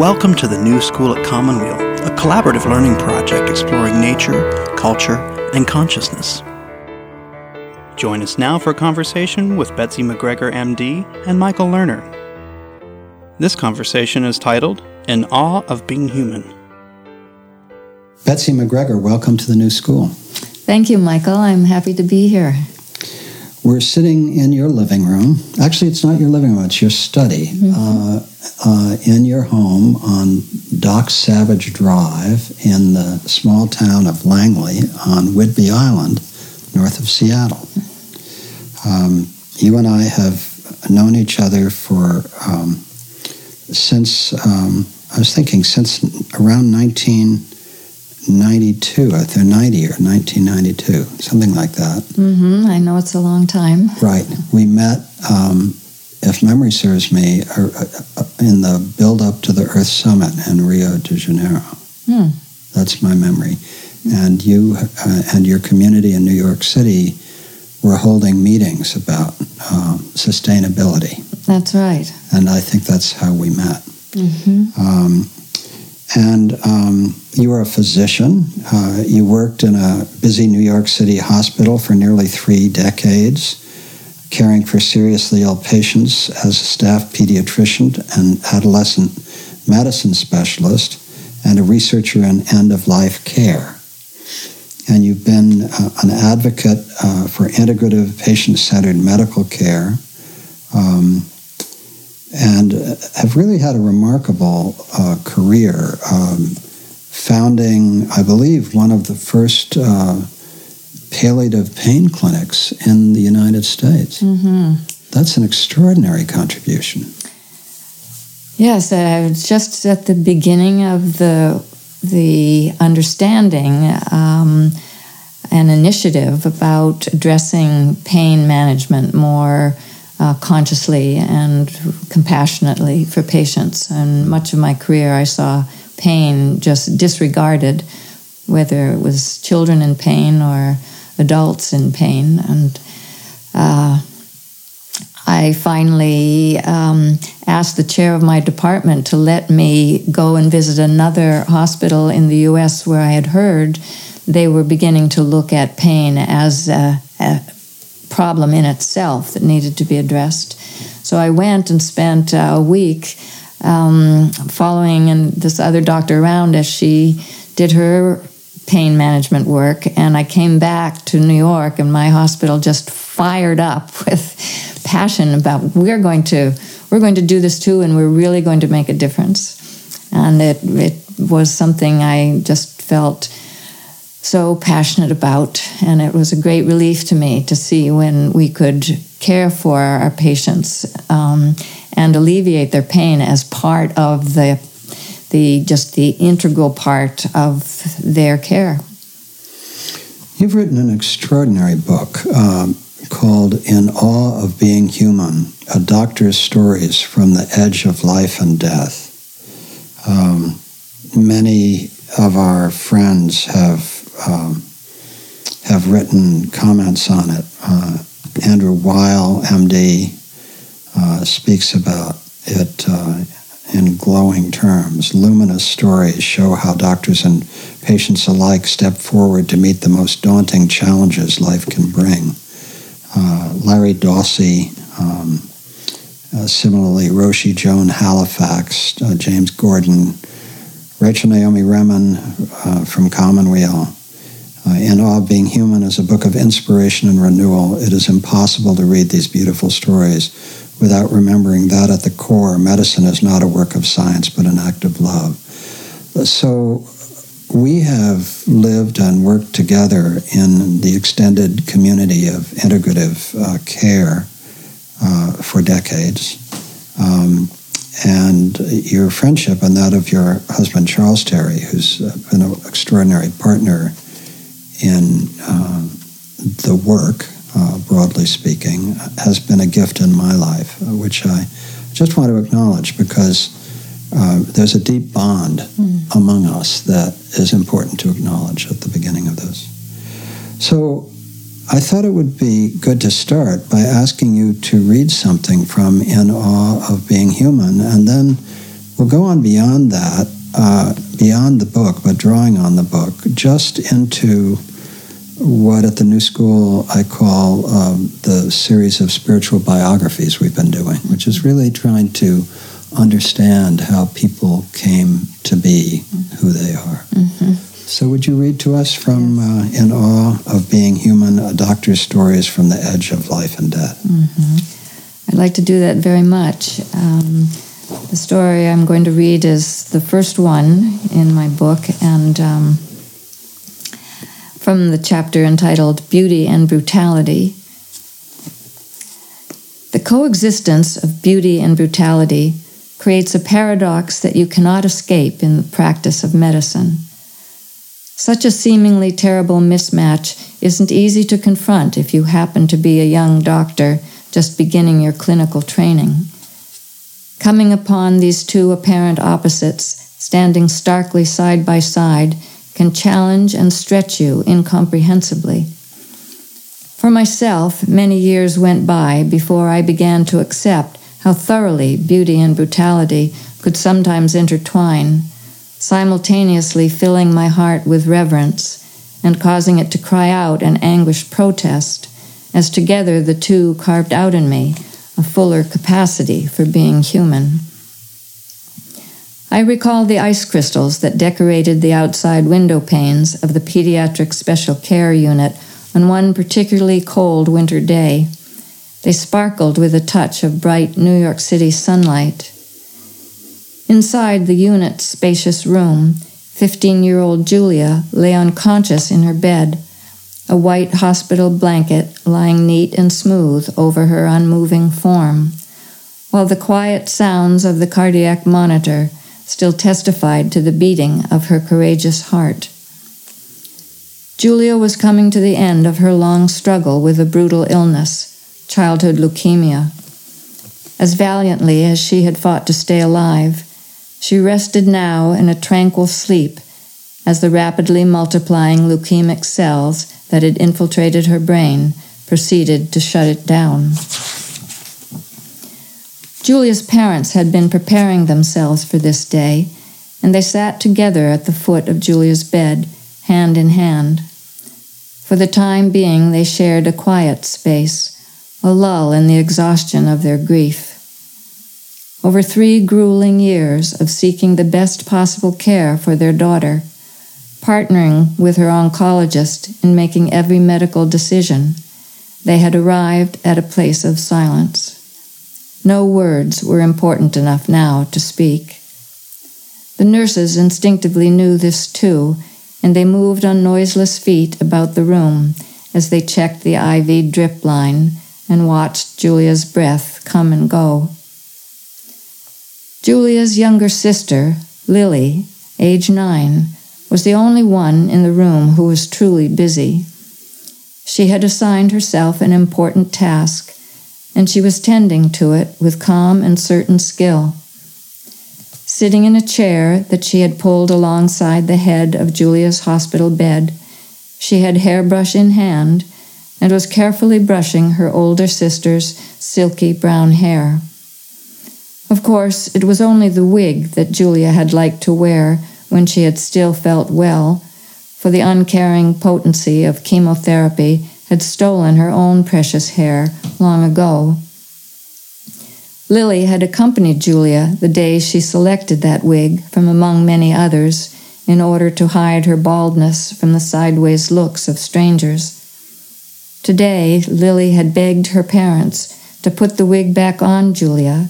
Welcome to the New School at Commonweal, a collaborative learning project exploring nature, culture, and consciousness. Join us now for a conversation with Betsy MacGregor, MD, and Michael Lerner. This conversation is titled In Awe of Being Human. Betsy MacGregor, welcome to the new school. Thank you, Michael. I'm happy to be here. We're sitting in your living room. Actually, it's not your living room, it's your study mm-hmm. uh, uh, in your home on Doc Savage Drive in the small town of Langley on Whidbey Island, north of Seattle. Um, you and I have known each other for um, since, um, I was thinking, since around 19. 92, I think 90 or 1992, something like that. Mm-hmm. I know it's a long time. Right. We met, um, if memory serves me, uh, uh, in the build up to the Earth Summit in Rio de Janeiro. Hmm. That's my memory. And you uh, and your community in New York City were holding meetings about uh, sustainability. That's right. And I think that's how we met. Mm-hmm. Um, and um, you were a physician. Uh, you worked in a busy New York City hospital for nearly three decades, caring for seriously ill patients as a staff pediatrician and adolescent medicine specialist, and a researcher in end of life care. And you've been uh, an advocate uh, for integrative patient centered medical care. Um, and have really had a remarkable uh, career, um, founding, I believe, one of the first uh, palliative pain clinics in the United States. Mm-hmm. That's an extraordinary contribution. Yes, I was just at the beginning of the the understanding um, an initiative about addressing pain management more uh, consciously and compassionately for patients. And much of my career, I saw pain just disregarded, whether it was children in pain or adults in pain. And uh, I finally um, asked the chair of my department to let me go and visit another hospital in the US where I had heard they were beginning to look at pain as a, a problem in itself that needed to be addressed. So I went and spent a week um, following and this other doctor around as she did her pain management work. And I came back to New York, and my hospital just fired up with passion about we're going to we're going to do this too, and we're really going to make a difference. And it it was something I just felt so passionate about. And it was a great relief to me to see when we could care for our patients um, and alleviate their pain as part of the, the just the integral part of their care. You've written an extraordinary book um, called In Awe of Being Human A Doctor's Stories from the Edge of Life and Death. Um, many of our friends have um, have written comments on it. Uh, Andrew Weil, MD, uh, speaks about it uh, in glowing terms. Luminous stories show how doctors and patients alike step forward to meet the most daunting challenges life can bring. Uh, Larry Dossey, um, uh, similarly, Roshi Joan Halifax, uh, James Gordon, Rachel Naomi Remen from Commonweal, uh, in Awe of Being Human is a book of inspiration and renewal. It is impossible to read these beautiful stories without remembering that at the core, medicine is not a work of science but an act of love. So we have lived and worked together in the extended community of integrative uh, care uh, for decades. Um, and your friendship and that of your husband, Charles Terry, who's been an extraordinary partner in uh, the work, uh, broadly speaking, has been a gift in my life, which I just want to acknowledge because uh, there's a deep bond mm. among us that is important to acknowledge at the beginning of this. So I thought it would be good to start by asking you to read something from In Awe of Being Human, and then we'll go on beyond that, uh, beyond the book, but drawing on the book, just into what at the New School I call um, the series of spiritual biographies we've been doing, which is really trying to understand how people came to be who they are. Mm-hmm. So, would you read to us from uh, In Awe of Being Human, a Doctor's Stories from the Edge of Life and Death? Mm-hmm. I'd like to do that very much. Um, the story I'm going to read is the first one in my book, and um, from the chapter entitled Beauty and Brutality. The coexistence of beauty and brutality creates a paradox that you cannot escape in the practice of medicine. Such a seemingly terrible mismatch isn't easy to confront if you happen to be a young doctor just beginning your clinical training. Coming upon these two apparent opposites, standing starkly side by side, can challenge and stretch you incomprehensibly. For myself, many years went by before I began to accept how thoroughly beauty and brutality could sometimes intertwine, simultaneously filling my heart with reverence and causing it to cry out an anguished protest, as together the two carved out in me a fuller capacity for being human. I recall the ice crystals that decorated the outside window panes of the pediatric special care unit on one particularly cold winter day. They sparkled with a touch of bright New York City sunlight. Inside the unit's spacious room, 15 year old Julia lay unconscious in her bed, a white hospital blanket lying neat and smooth over her unmoving form, while the quiet sounds of the cardiac monitor still testified to the beating of her courageous heart. Julia was coming to the end of her long struggle with a brutal illness childhood leukemia. As valiantly as she had fought to stay alive, she rested now in a tranquil sleep as the rapidly multiplying leukemic cells that had infiltrated her brain proceeded to shut it down. Julia's parents had been preparing themselves for this day, and they sat together at the foot of Julia's bed, hand in hand. For the time being, they shared a quiet space a lull in the exhaustion of their grief. Over three grueling years of seeking the best possible care for their daughter, partnering with her oncologist in making every medical decision, they had arrived at a place of silence. No words were important enough now to speak. The nurses instinctively knew this too, and they moved on noiseless feet about the room as they checked the IV drip line and watched Julia's breath come and go. Julia's younger sister, Lily, age nine, was the only one in the room who was truly busy. She had assigned herself an important task, and she was tending to it with calm and certain skill. Sitting in a chair that she had pulled alongside the head of Julia's hospital bed, she had hairbrush in hand and was carefully brushing her older sister's silky brown hair. Of course, it was only the wig that Julia had liked to wear when she had still felt well, for the uncaring potency of chemotherapy had stolen her own precious hair long ago. Lily had accompanied Julia the day she selected that wig from among many others in order to hide her baldness from the sideways looks of strangers. Today, Lily had begged her parents to put the wig back on Julia,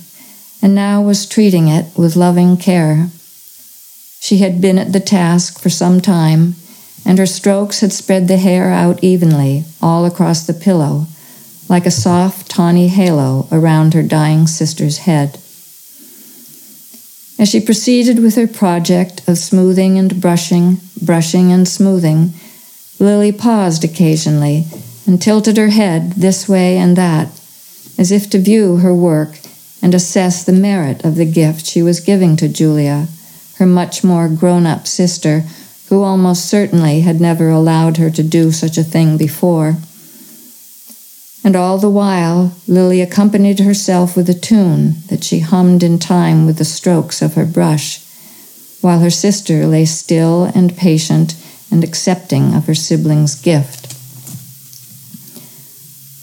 and now was treating it with loving care. She had been at the task for some time, and her strokes had spread the hair out evenly all across the pillow, like a soft, tawny halo around her dying sister's head. As she proceeded with her project of smoothing and brushing, brushing and smoothing, Lily paused occasionally and tilted her head this way and that, as if to view her work and assess the merit of the gift she was giving to Julia, her much more grown up sister, who almost certainly had never allowed her to do such a thing before. And all the while, Lily accompanied herself with a tune that she hummed in time with the strokes of her brush, while her sister lay still and patient and accepting of her sibling's gift.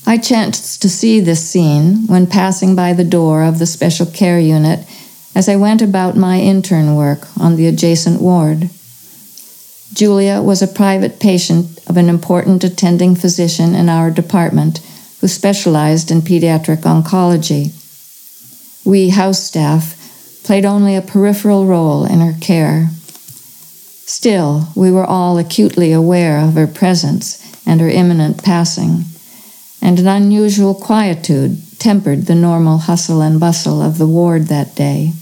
I chanced to see this scene when passing by the door of the special care unit as I went about my intern work on the adjacent ward. Julia was a private patient of an important attending physician in our department who specialized in pediatric oncology. We house staff played only a peripheral role in her care. Still, we were all acutely aware of her presence and her imminent passing, and an unusual quietude tempered the normal hustle and bustle of the ward that day.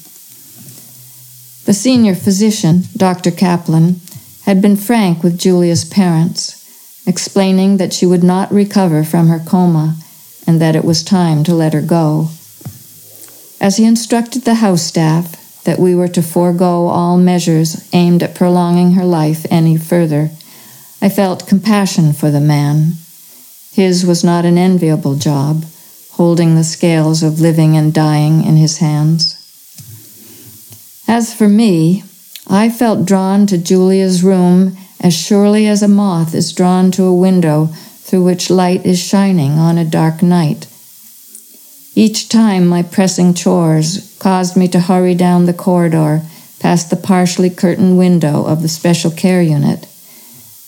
The senior physician, Dr. Kaplan, had been frank with Julia's parents explaining that she would not recover from her coma and that it was time to let her go. As he instructed the house staff that we were to forego all measures aimed at prolonging her life any further, I felt compassion for the man. His was not an enviable job, holding the scales of living and dying in his hands. As for me, I felt drawn to Julia's room as surely as a moth is drawn to a window through which light is shining on a dark night. Each time my pressing chores caused me to hurry down the corridor past the partially curtained window of the special care unit.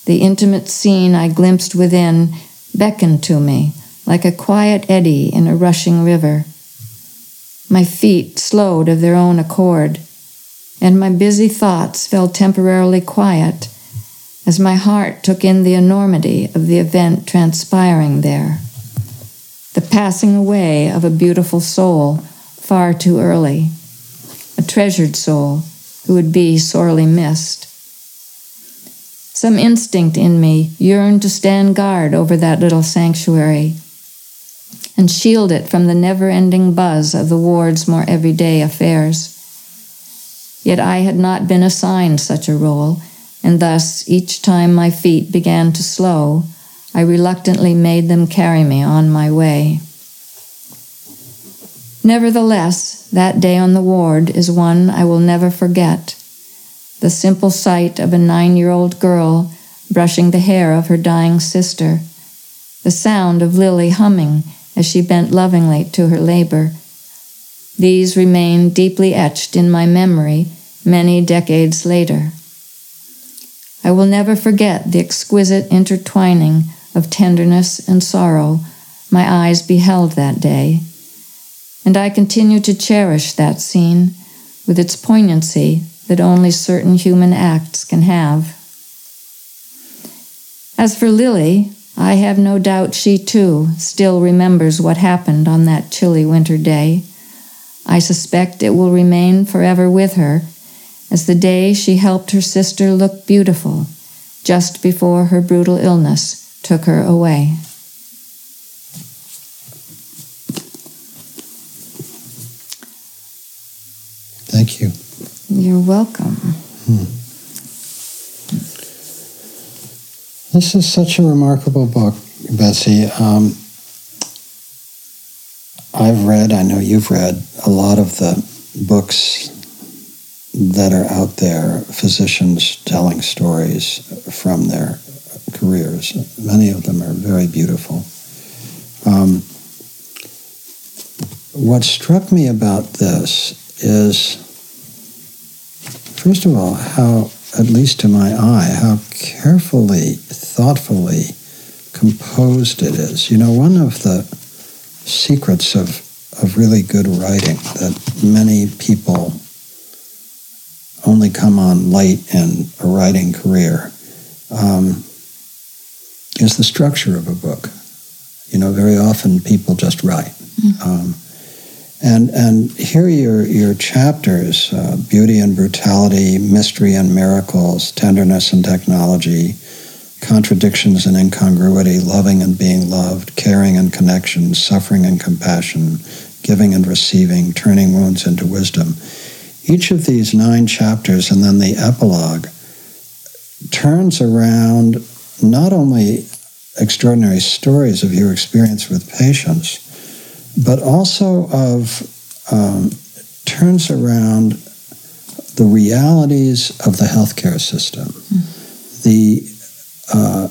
The intimate scene I glimpsed within beckoned to me like a quiet eddy in a rushing river. My feet slowed of their own accord, and my busy thoughts fell temporarily quiet as my heart took in the enormity of the event transpiring there. The passing away of a beautiful soul far too early, a treasured soul who would be sorely missed. Some instinct in me yearned to stand guard over that little sanctuary and shield it from the never ending buzz of the ward's more everyday affairs. Yet I had not been assigned such a role and thus each time my feet began to slow, I reluctantly made them carry me on my way. Nevertheless, that day on the ward is one I will never forget. The simple sight of a nine year old girl brushing the hair of her dying sister, the sound of Lily humming as she bent lovingly to her labor. These remain deeply etched in my memory many decades later. I will never forget the exquisite intertwining of tenderness and sorrow my eyes beheld that day, and I continue to cherish that scene with its poignancy that only certain human acts can have. As for Lily, I have no doubt she too still remembers what happened on that chilly winter day. I suspect it will remain forever with her as the day she helped her sister look beautiful just before her brutal illness took her away. Thank you. You're welcome. Hmm. This is such a remarkable book, Betsy. Um, I've read, I know you've read, a lot of the books that are out there, physicians telling stories from their careers. Many of them are very beautiful. Um, what struck me about this is, first of all, how, at least to my eye, how carefully, thoughtfully composed it is. You know, one of the secrets of, of really good writing that many people only come on late in a writing career um, is the structure of a book. You know, very often people just write. Mm-hmm. Um, and and here your your chapters: uh, beauty and brutality, mystery and miracles, tenderness and technology, contradictions and incongruity, loving and being loved, caring and connection, suffering and compassion, giving and receiving, turning wounds into wisdom each of these nine chapters and then the epilogue turns around not only extraordinary stories of your experience with patients, but also of um, turns around the realities of the healthcare system. Mm. The, uh,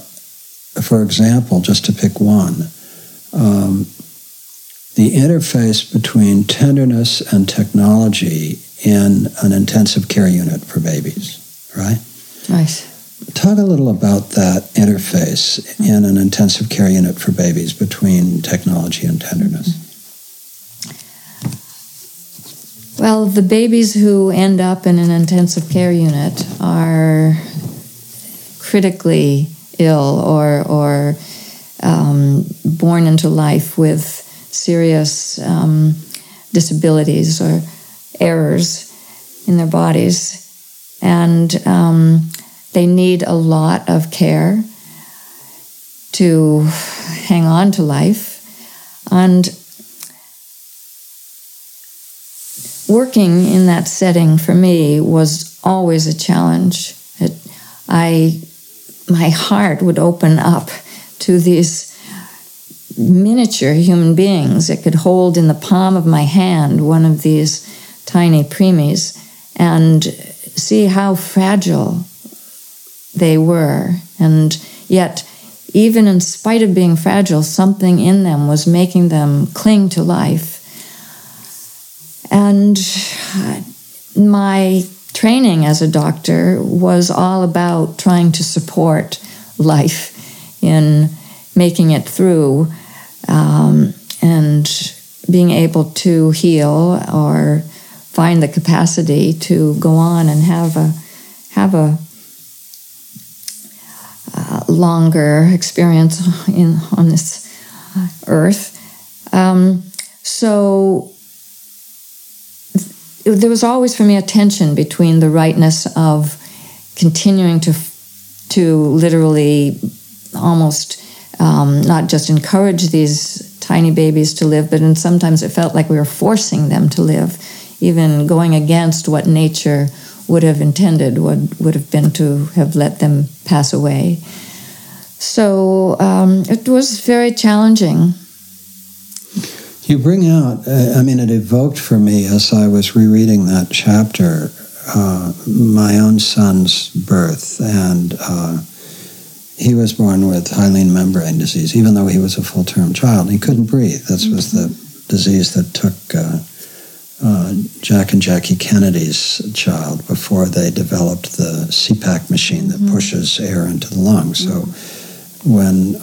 for example, just to pick one, um, the interface between tenderness and technology in an intensive care unit for babies, right? Nice. Talk a little about that interface in an intensive care unit for babies between technology and tenderness. Well, the babies who end up in an intensive care unit are critically ill or, or um, born into life with serious um, disabilities or errors in their bodies. And um, they need a lot of care to hang on to life. And working in that setting for me was always a challenge. It, I, my heart would open up to these miniature human beings. It could hold in the palm of my hand one of these tiny preemies and see how fragile they were. And yet, even in spite of being fragile, something in them was making them cling to life. And my training as a doctor was all about trying to support life in making it through um, and being able to heal or find the capacity to go on and have a have a uh, longer experience in on this earth. Um, so there was always for me a tension between the rightness of continuing to to literally almost um, not just encourage these tiny babies to live, but and sometimes it felt like we were forcing them to live, even going against what nature would have intended, would, would have been to have let them pass away. So um, it was very challenging. You bring out, uh, I mean, it evoked for me as I was rereading that chapter uh, my own son's birth and. Uh, he was born with hyaline membrane disease, even though he was a full term child. He couldn't breathe. This mm-hmm. was the disease that took uh, uh, Jack and Jackie Kennedy's child before they developed the CPAP machine that mm-hmm. pushes air into the lungs. Mm-hmm. So when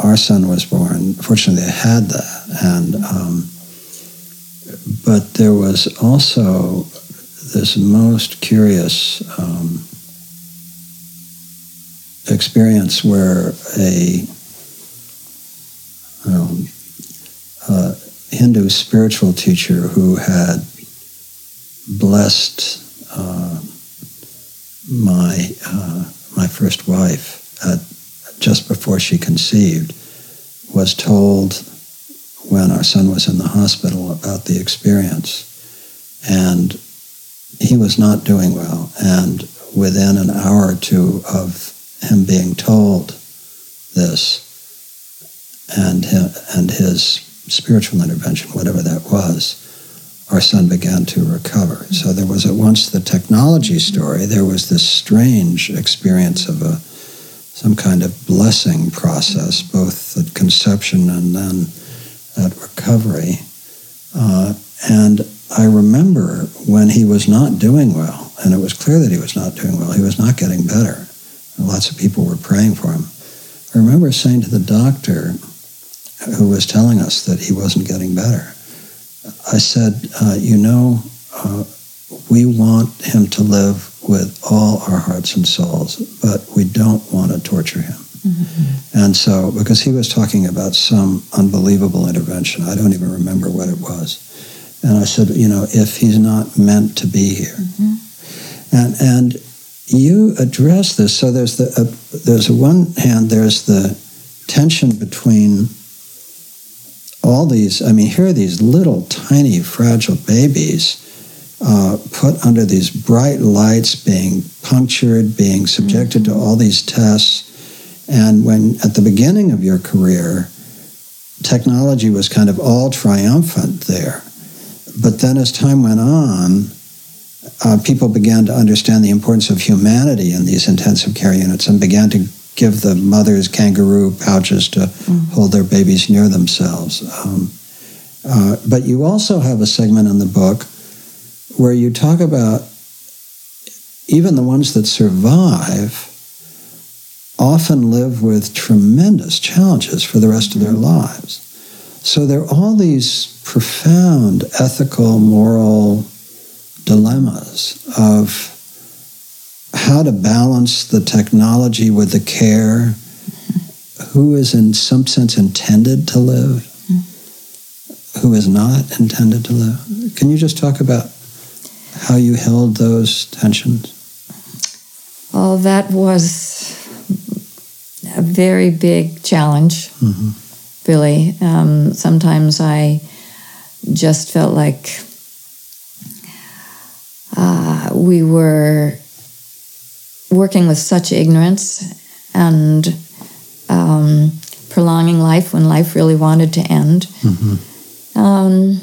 our son was born, fortunately, they had that. And um, but there was also this most curious. Um, experience where a, um, Hindu spiritual teacher who had blessed uh, my uh, my first wife at, just before she conceived was told when our son was in the hospital about the experience. And he was not doing well. And within an hour or two of him being told this and him, and his spiritual intervention, whatever that was, our son began to recover. So there was at once the technology story, there was this strange experience of a some kind of blessing process, both at conception and then at recovery. Uh, and I remember when he was not doing well, and it was clear that he was not doing well, he was not getting better. Lots of people were praying for him. I remember saying to the doctor who was telling us that he wasn't getting better, I said, uh, You know, uh, we want him to live with all our hearts and souls, but we don't want to torture him. Mm-hmm. And so, because he was talking about some unbelievable intervention, I don't even remember what it was. And I said, you know, if he's not meant to be here. Mm-hmm. And, and you address this. So there's the uh, there's one hand there's the tension between all these. I mean, here are these little tiny fragile babies uh, put under these bright lights, being punctured, being subjected mm-hmm. to all these tests, And when at the beginning of your career, technology was kind of all triumphant there. But then as time went on, uh, people began to understand the importance of humanity in these intensive care units and began to give the mothers kangaroo pouches to mm. hold their babies near themselves. Um, uh, but you also have a segment in the book where you talk about even the ones that survive often live with tremendous challenges for the rest of their lives. So there are all these profound ethical, moral dilemmas of how to balance the technology with the care, who is in some sense intended to live, who is not intended to live. Can you just talk about how you held those tensions? Oh, that was a very big challenge, mm-hmm. really. Um, sometimes I just felt like uh, we were working with such ignorance and um, prolonging life when life really wanted to end. Mm-hmm. Um,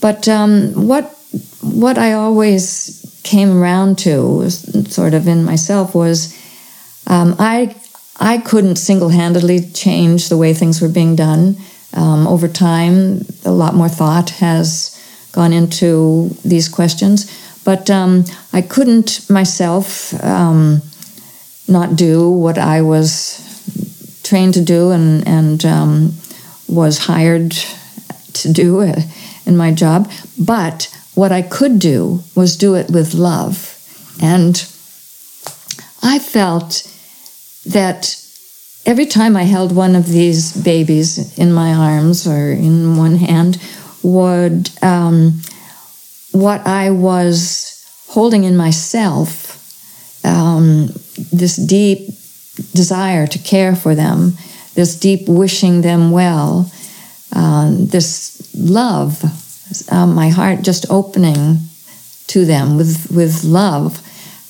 but um, what what I always came around to, sort of in myself, was um, I I couldn't single handedly change the way things were being done. Um, over time, a lot more thought has gone into these questions, but um, I couldn't myself um, not do what I was trained to do and and um, was hired to do in my job. But what I could do was do it with love. And I felt that every time I held one of these babies in my arms or in one hand, would um, what I was holding in myself, um, this deep desire to care for them, this deep wishing them well, uh, this love um, my heart just opening to them with with love,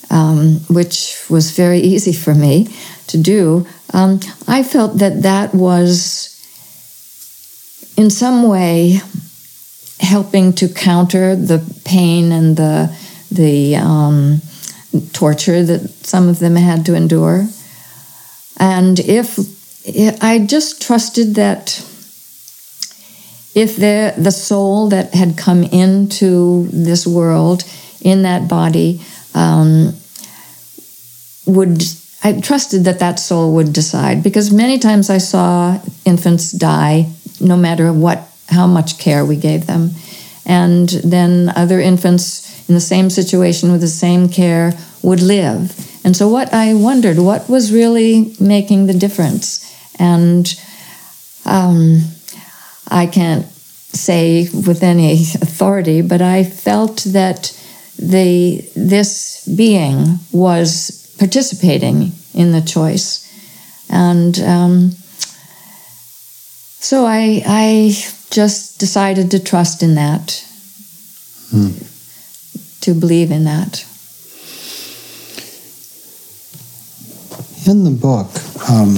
um, which was very easy for me to do. Um, I felt that that was in some way helping to counter the pain and the the um, torture that some of them had to endure. And if I just trusted that if the, the soul that had come into this world in that body um, would I trusted that that soul would decide. Because many times I saw infants die no matter what how much care we gave them. And then other infants in the same situation with the same care would live. And so what I wondered what was really making the difference? And um, I can't say with any authority, but I felt that the this being was participating in the choice, and um, so I I just decided to trust in that, hmm. to believe in that. In the book, um,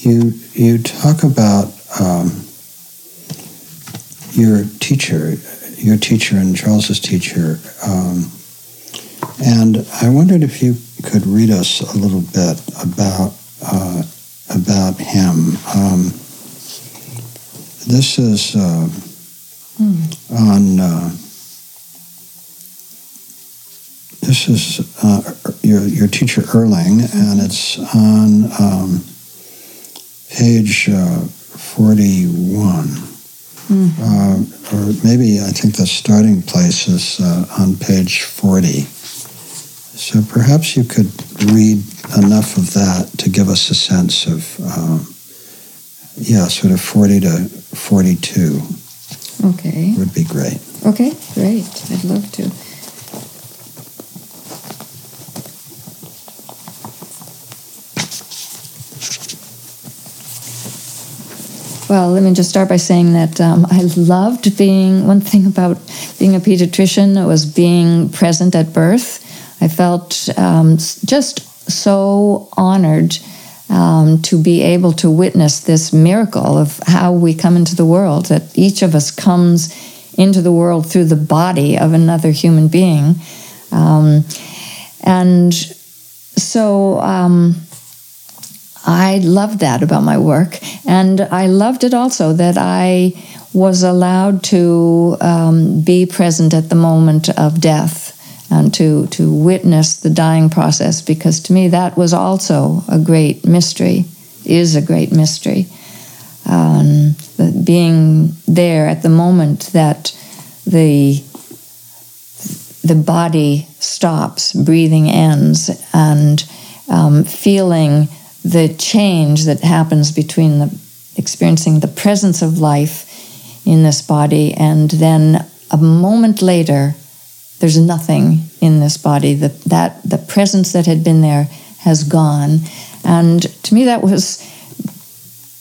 you you talk about um, your teacher, your teacher and Charles's teacher, um, and I wondered if you could read us a little bit about uh, about him. Um, this is uh, mm. on. Uh, this is uh, your your teacher Erling, and it's on um, page uh, forty-one. Mm. Uh, or maybe I think the starting place is uh, on page 40. So perhaps you could read enough of that to give us a sense of, um, yeah, sort of 40 to 42. Okay. Would be great. Okay, great. I'd love to. Well, let me just start by saying that um, I loved being, one thing about being a pediatrician was being present at birth. I felt um, just so honored um, to be able to witness this miracle of how we come into the world, that each of us comes into the world through the body of another human being. Um, and so um, I loved that about my work. And I loved it also that I was allowed to um, be present at the moment of death and to, to witness the dying process because to me that was also a great mystery, is a great mystery. Um, being there at the moment that the the body stops, breathing ends, and um, feeling the change that happens between the experiencing the presence of life in this body and then a moment later there's nothing in this body. That that the presence that had been there has gone. And to me that was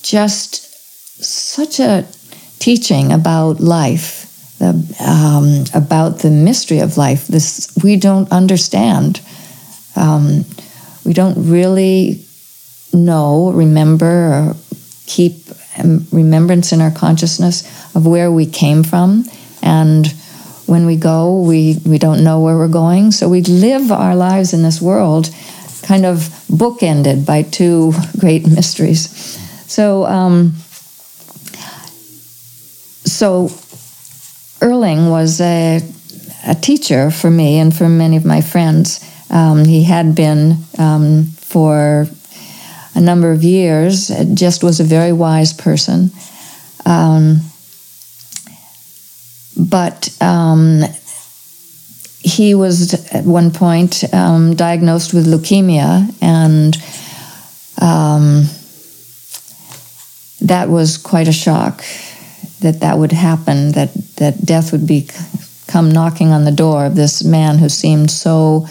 just such a teaching about life um, about the mystery of life. This we don't understand. Um, we don't really know, remember, or keep remembrance in our consciousness of where we came from. And when we go, we, we don't know where we're going. So we live our lives in this world kind of bookended by two great mysteries. So, um, so Erling was a, a teacher for me and for many of my friends. Um, he had been um, for a number of years, just was a very wise person. Um, but um, he was at one point um, diagnosed with leukemia, and um, that was quite a shock that that would happen, that, that death would be come knocking on the door of this man who seemed so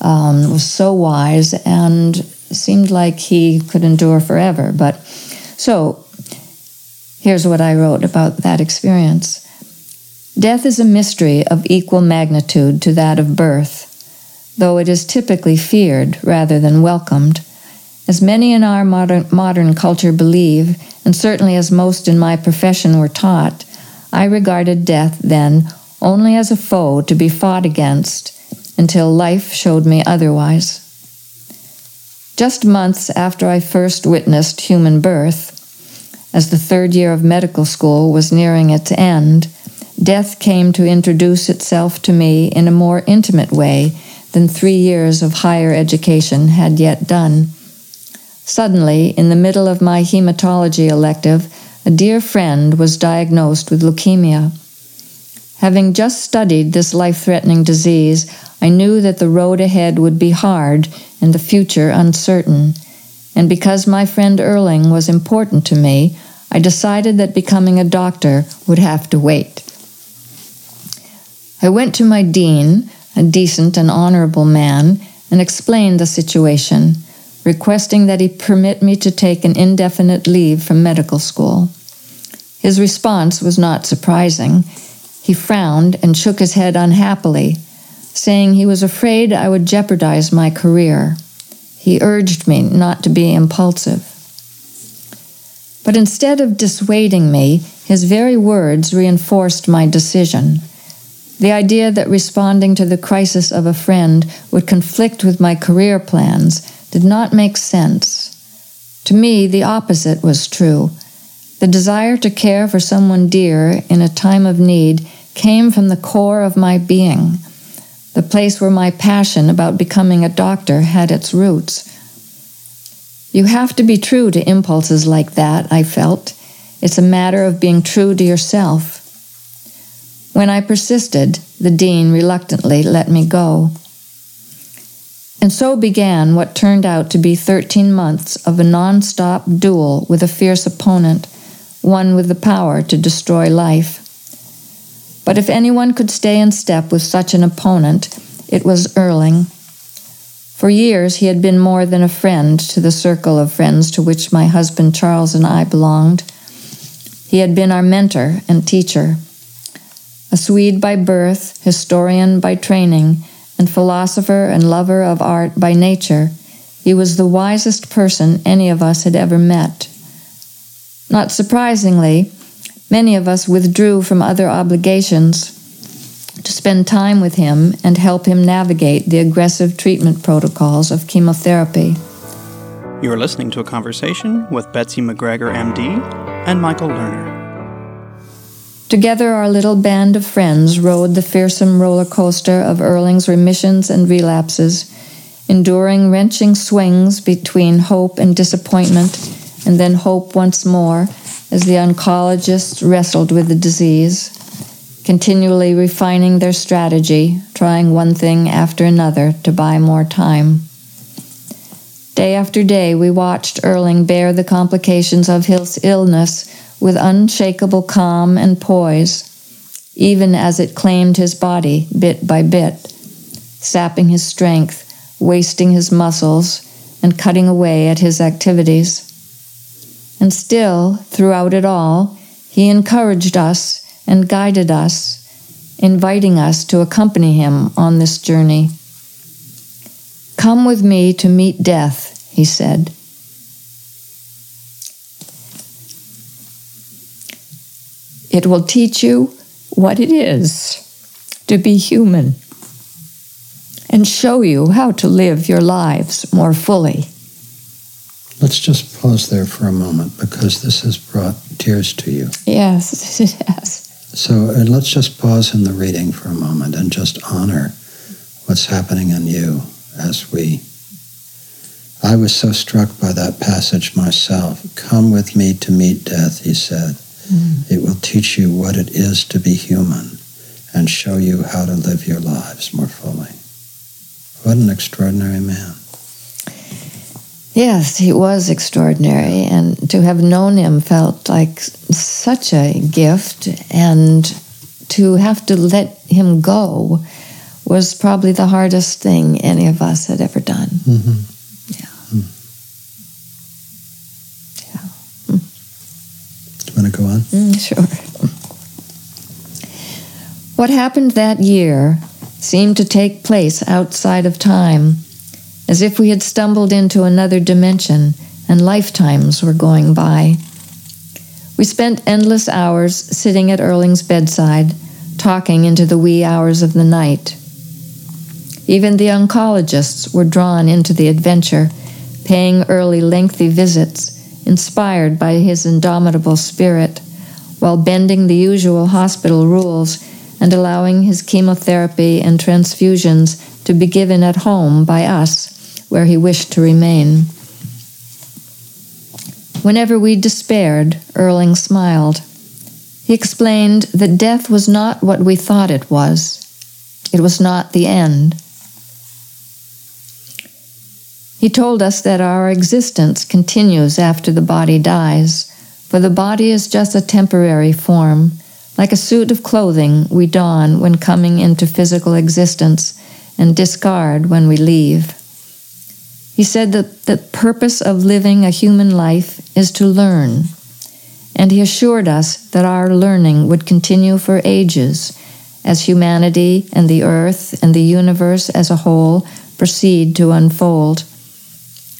um, was so wise and seemed like he could endure forever. But so here's what I wrote about that experience Death is a mystery of equal magnitude to that of birth, though it is typically feared rather than welcomed. As many in our modern, modern culture believe, and certainly as most in my profession were taught, I regarded death then only as a foe to be fought against until life showed me otherwise. Just months after I first witnessed human birth, as the third year of medical school was nearing its end, death came to introduce itself to me in a more intimate way than three years of higher education had yet done. Suddenly, in the middle of my hematology elective, a dear friend was diagnosed with leukemia. Having just studied this life threatening disease, I knew that the road ahead would be hard and the future uncertain. And because my friend Erling was important to me, I decided that becoming a doctor would have to wait. I went to my dean, a decent and honorable man, and explained the situation, requesting that he permit me to take an indefinite leave from medical school. His response was not surprising. He frowned and shook his head unhappily saying he was afraid I would jeopardize my career. He urged me not to be impulsive. But instead of dissuading me, his very words reinforced my decision. The idea that responding to the crisis of a friend would conflict with my career plans did not make sense. To me, the opposite was true. The desire to care for someone dear in a time of need came from the core of my being the place where my passion about becoming a doctor had its roots. You have to be true to impulses like that, I felt. It's a matter of being true to yourself. When I persisted, the dean reluctantly let me go. And so began what turned out to be 13 months of a non stop duel with a fierce opponent, one with the power to destroy life. But if anyone could stay in step with such an opponent, it was Erling. For years, he had been more than a friend to the circle of friends to which my husband Charles and I belonged. He had been our mentor and teacher. A Swede by birth, historian by training, and philosopher and lover of art by nature, he was the wisest person any of us had ever met. Not surprisingly, many of us withdrew from other obligations to spend time with him and help him navigate the aggressive treatment protocols of chemotherapy. You are listening to a conversation with Betsy MacGregor, MD, and Michael Lerner. Together, our little band of friends rode the fearsome roller coaster of Erling's remissions and relapses, enduring wrenching swings between hope and disappointment, and then hope once more as the oncologists wrestled with the disease, continually refining their strategy, trying one thing after another to buy more time. Day after day, we watched Erling bear the complications of his illness with unshakable calm and poise, even as it claimed his body bit by bit, sapping his strength, wasting his muscles, and cutting away at his activities. And still, throughout it all, he encouraged us and guided us, inviting us to accompany him on this journey. Come with me to meet death, he said. It will teach you what it is to be human and show you how to live your lives more fully. Let's just pause there for a moment because this has brought tears to you. Yes, it has. So and let's just pause in the reading for a moment and just honor what's happening in you as we. I was so struck by that passage myself. Come with me to meet death, he said. Mm. It will teach you what it is to be human and show you how to live your lives more fully. What an extraordinary man. Yes, he was extraordinary, and to have known him felt like such a gift, and to have to let him go was probably the hardest thing any of us had ever done. Mm-hmm. Yeah. Mm. Yeah. Mm. Do you want to go on? Mm, sure. What happened that year seemed to take place outside of time, as if we had stumbled into another dimension and lifetimes were going by. We spent endless hours sitting at Erling's bedside, talking into the wee hours of the night. Even the oncologists were drawn into the adventure, paying early lengthy visits, inspired by his indomitable spirit, while bending the usual hospital rules and allowing his chemotherapy and transfusions to be given at home by us, where he wished to remain. Whenever we despaired, Erling smiled. He explained that death was not what we thought it was. It was not the end. He told us that our existence continues after the body dies, for the body is just a temporary form like a suit of clothing we don when coming into physical existence and discard when we leave. He said that the purpose of living a human life is to learn, and he assured us that our learning would continue for ages as humanity and the earth and the universe as a whole proceed to unfold.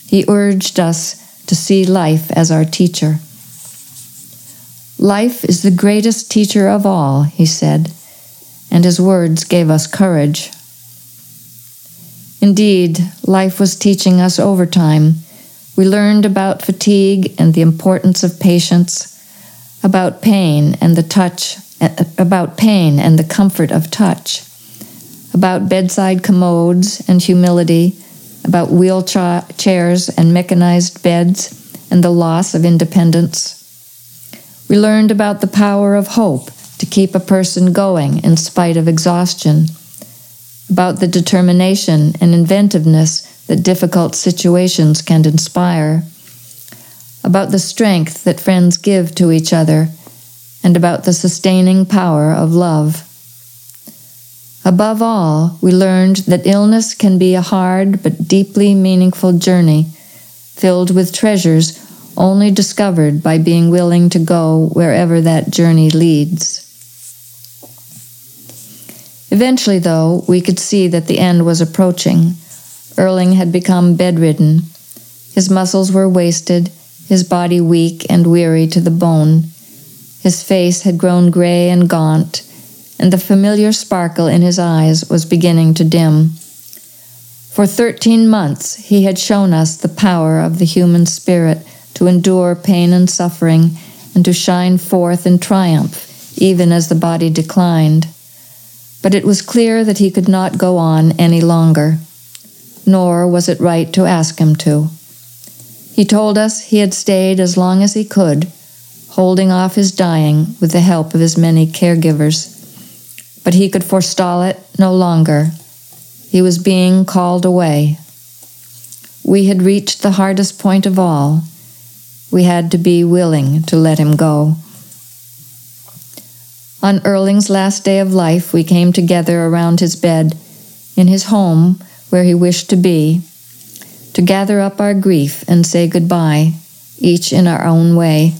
He urged us to see life as our teacher. Life is the greatest teacher of all, he said, and his words gave us courage. Indeed, life was teaching us overtime. We learned about fatigue and the importance of patience, about pain and the touch, eh, about pain and the comfort of touch, about bedside commodes and humility, about wheelchairs and mechanized beds and the loss of independence. We learned about the power of hope to keep a person going in spite of exhaustion, about the determination and inventiveness that difficult situations can inspire, about the strength that friends give to each other, and about the sustaining power of love. Above all, we learned that illness can be a hard but deeply meaningful journey, filled with treasures only discovered by being willing to go wherever that journey leads. Eventually, though, we could see that the end was approaching. Erling had become bedridden, His muscles were wasted, his body weak and weary to the bone. His face had grown gray and gaunt, and the familiar sparkle in his eyes was beginning to dim. For thirteen months he had shown us the power of the human spirit to endure pain and suffering and to shine forth in triumph, even as the body declined. But it was clear that he could not go on any longer, nor was it right to ask him to. He told us he had stayed as long as he could, holding off his dying with the help of his many caregivers. But he could forestall it no longer. He was being called away. We had reached the hardest point of all. We had to be willing to let him go. On Erling's last day of life, we came together around his bed, in his home where he wished to be, to gather up our grief and say goodbye, each in our own way.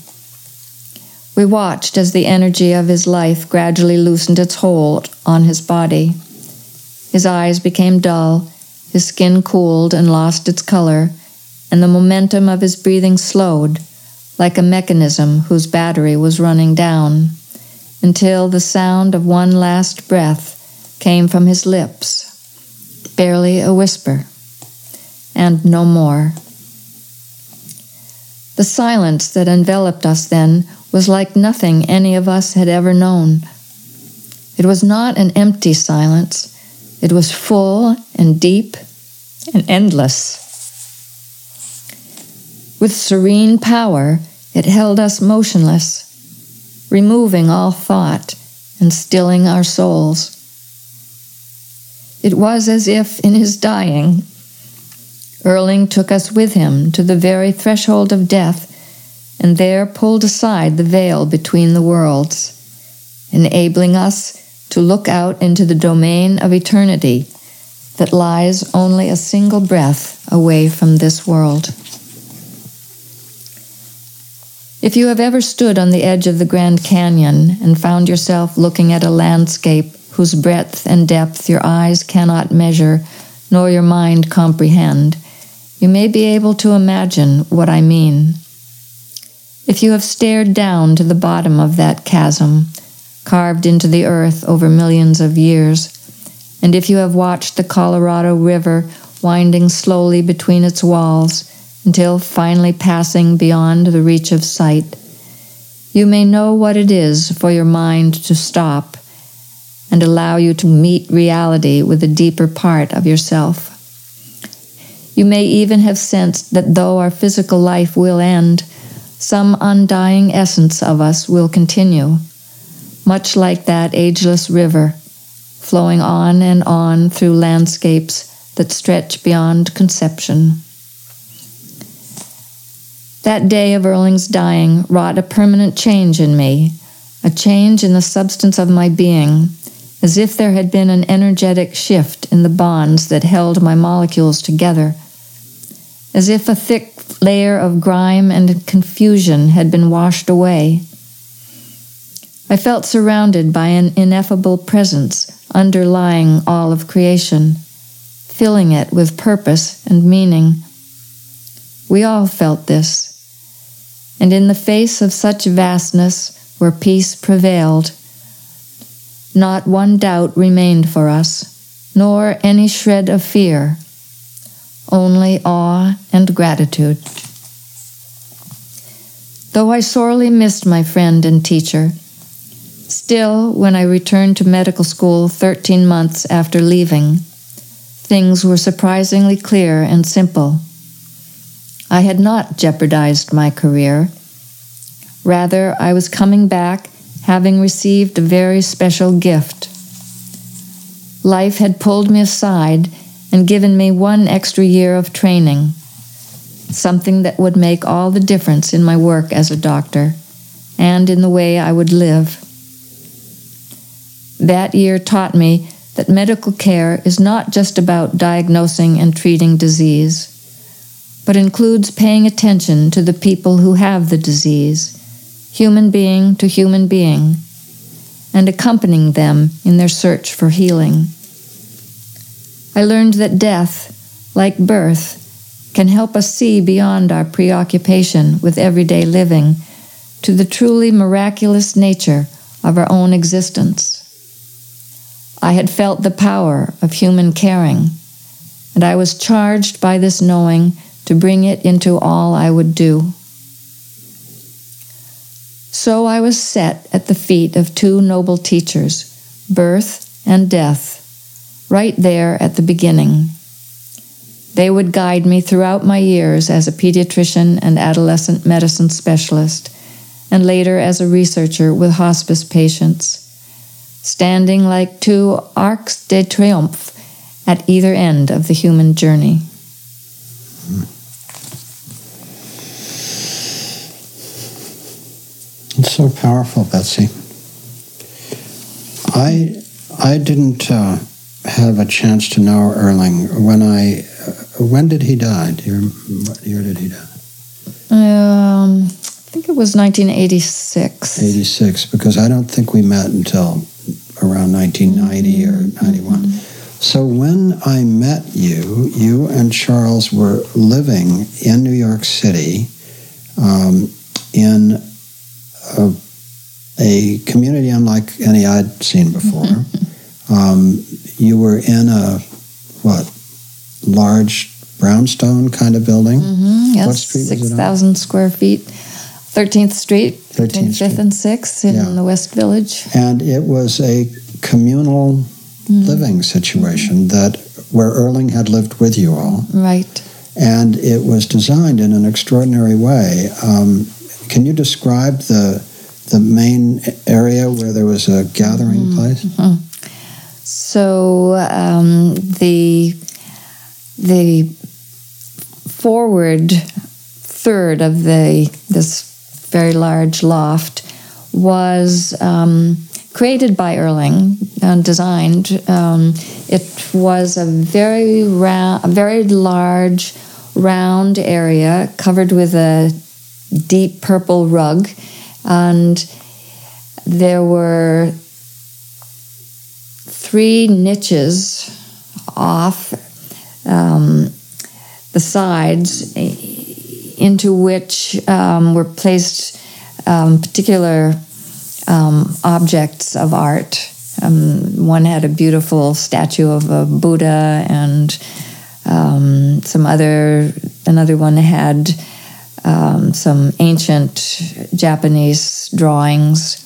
We watched as the energy of his life gradually loosened its hold on his body. His eyes became dull, his skin cooled and lost its color, and the momentum of his breathing slowed, like a mechanism whose battery was running down, until the sound of one last breath came from his lips, barely a whisper and no more. The silence that enveloped us then was like nothing any of us had ever known. It was not an empty silence, it was full and deep and endless. With serene power, it held us motionless, removing all thought and stilling our souls. It was as if, in his dying, Erling took us with him to the very threshold of death and there pulled aside the veil between the worlds, enabling us to look out into the domain of eternity that lies only a single breath away from this world. If you have ever stood on the edge of the Grand Canyon and found yourself looking at a landscape whose breadth and depth your eyes cannot measure nor your mind comprehend, you may be able to imagine what I mean. If you have stared down to the bottom of that chasm, carved into the earth over millions of years, and if you have watched the Colorado River winding slowly between its walls until finally passing beyond the reach of sight, you may know what it is for your mind to stop and allow you to meet reality with a deeper part of yourself. You may even have sensed that though our physical life will end, some undying essence of us will continue, much like that ageless river, flowing on and on through landscapes that stretch beyond conception. That day of Erling's dying wrought a permanent change in me, a change in the substance of my being, as if there had been an energetic shift in the bonds that held my molecules together as if a thick layer of grime and confusion had been washed away. I felt surrounded by an ineffable presence underlying all of creation, filling it with purpose and meaning. We all felt this. And in the face of such vastness, where peace prevailed, not one doubt remained for us, nor any shred of fear only awe and gratitude. Though I sorely missed my friend and teacher, still, when I returned to medical school 13 months after leaving, things were surprisingly clear and simple. I had not jeopardized my career. Rather, I was coming back having received a very special gift. Life had pulled me aside and given me one extra year of training, something that would make all the difference in my work as a doctor and in the way I would live. That year taught me that medical care is not just about diagnosing and treating disease, but includes paying attention to the people who have the disease, human being to human being, and accompanying them in their search for healing. I learned that death, like birth, can help us see beyond our preoccupation with everyday living to the truly miraculous nature of our own existence. I had felt the power of human caring, and I was charged by this knowing to bring it into all I would do. So I was set at the feet of two noble teachers, birth and death, right there at the beginning. They would guide me throughout my years as a pediatrician and adolescent medicine specialist, and later as a researcher with hospice patients, standing like two arcs de triomphe at either end of the human journey. Hmm. It's so powerful, Betsy. I I didn't uh, have a chance to know Erling when I. Uh, when did he die? Do you, what year did he die? Um, I think it was 1986. 86, because I don't think we met until around 1990 or 91. So when I met you, you and Charles were living in New York City um, in a, a community unlike any I'd seen before. um, you were in a, what, large brownstone kind of building? Mm-hmm, yes, What street was it on? 6,000 square feet. 13th Street, 13th between 5th and 6th in Yeah. the West Village. and it was a communal living situation that where Erling had lived with you all, Right. and it was designed in an extraordinary way. Um, can you describe the the main area where there was a gathering place? So um, the the forward third of the this very large loft was um, created by Erling and designed. Um, it was a very round, a very large, round area covered with a deep purple rug, and there were three niches off um, the sides into which um, were placed um, particular um, objects of art. Um, one had a beautiful statue of a Buddha, and um, some other. Another one had um, some ancient Japanese drawings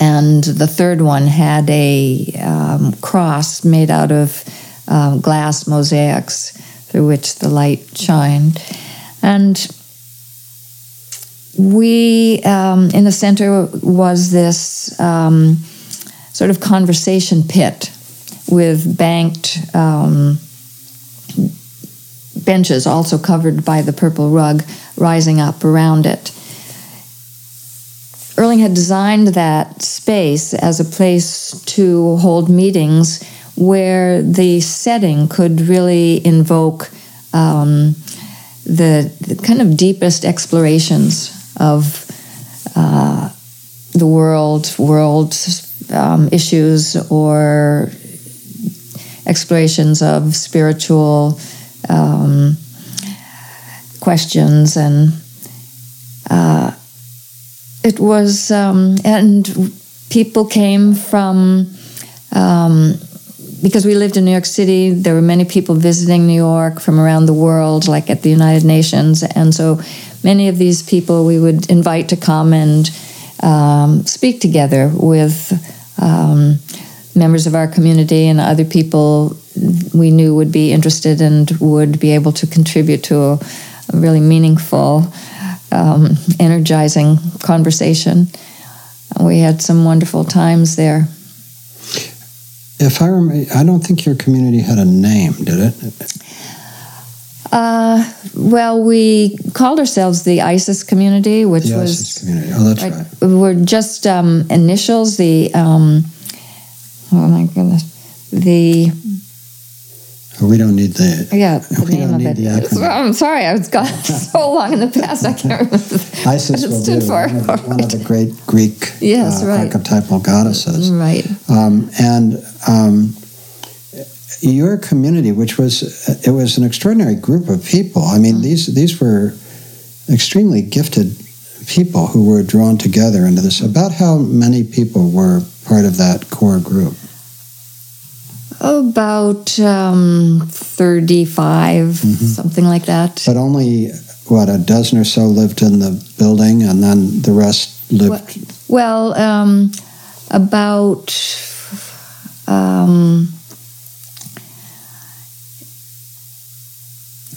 and the third one had a um, cross made out of um, glass mosaics through which the light shined. And we, um, in the center, was this um, sort of conversation pit with banked um, benches, also covered by the purple rug, rising up around it. Erling had designed that space as a place to hold meetings where the setting could really invoke um, the, the kind of deepest explorations of uh, the world, world um, issues, or explorations of spiritual um, questions and. Uh, it was um, and people came from um, because we lived in New York City. There were many people visiting New York from around the world, like at the United Nations, and so many of these people we would invite to come and um, speak together with um, members of our community and other people we knew would be interested and would be able to contribute to a, a really meaningful um, energizing conversation. We had some wonderful times there. If I remember, I don't think your community had a name, did it? Uh, well, we called ourselves the ISIS community, which The was ISIS community. Oh, that's right. right, were just um, initials. The um, oh my goodness, the We don't need the. yeah, the We name don't of need it. the. I'm sorry, I was gone so long in the past. I can't remember ISIS what it will stood do. for. One of, the- one of the great Greek Yes, uh, right. archetypal goddesses. Right. Um, and um, your community, which was it was an extraordinary group of people. I mean, these these were extremely gifted people who were drawn together into this. About how many people were part of that core group? About um, 35, something like that. But only what a dozen or so lived in the building, and then the rest lived. Well, um, about um,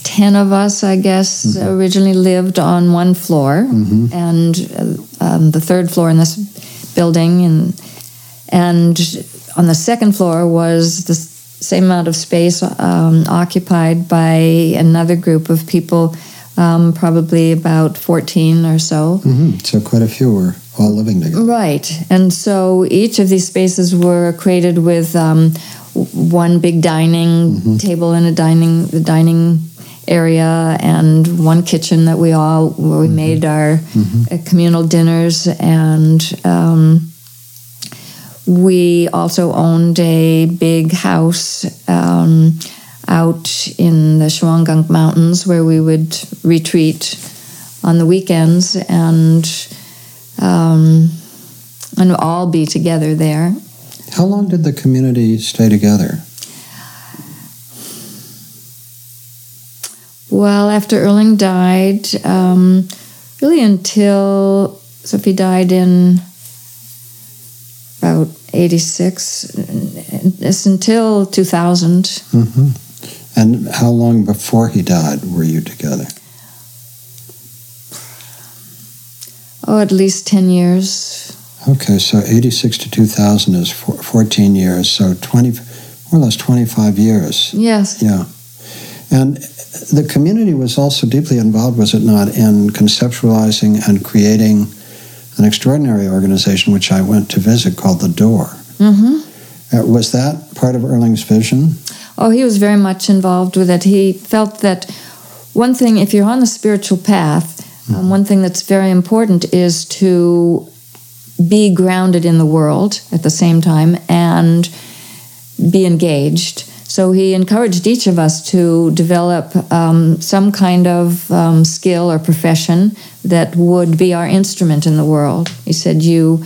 10 of us, I guess, originally lived on one floor, and uh, um, the third floor in this building, and and on the second floor was the same amount of space um, occupied by another group of people, um, probably about 14 or so. Mhm. So quite a few were all living together. Right. And so each of these spaces were created with um, one big dining table and a dining the dining area and one kitchen that we all where we made our uh, communal dinners and um, we also owned a big house um, out in the Shawangunk Mountains where we would retreat on the weekends and um, and all be together there. How long did the community stay together? Well, after Erling died, um, really until Sophie died in about 86, it's until 2000. hmm And how long before he died were you together? Oh, at least 10 years. Okay, so 86 to 2000 is four, 14 years, so 20, more or less 25 years. Yes. Yeah. And the community was also deeply involved, was it not, in conceptualizing and creating an extraordinary organization which I went to visit called The Door. hmm Uh, was that part of Erling's vision? Oh, he was very much involved with it. He felt that one thing, if you're on the spiritual path, um, one thing that's very important is to be grounded in the world at the same time and be engaged. So he encouraged each of us to develop um, some kind of um, skill or profession that would be our instrument in the world. He said, "You,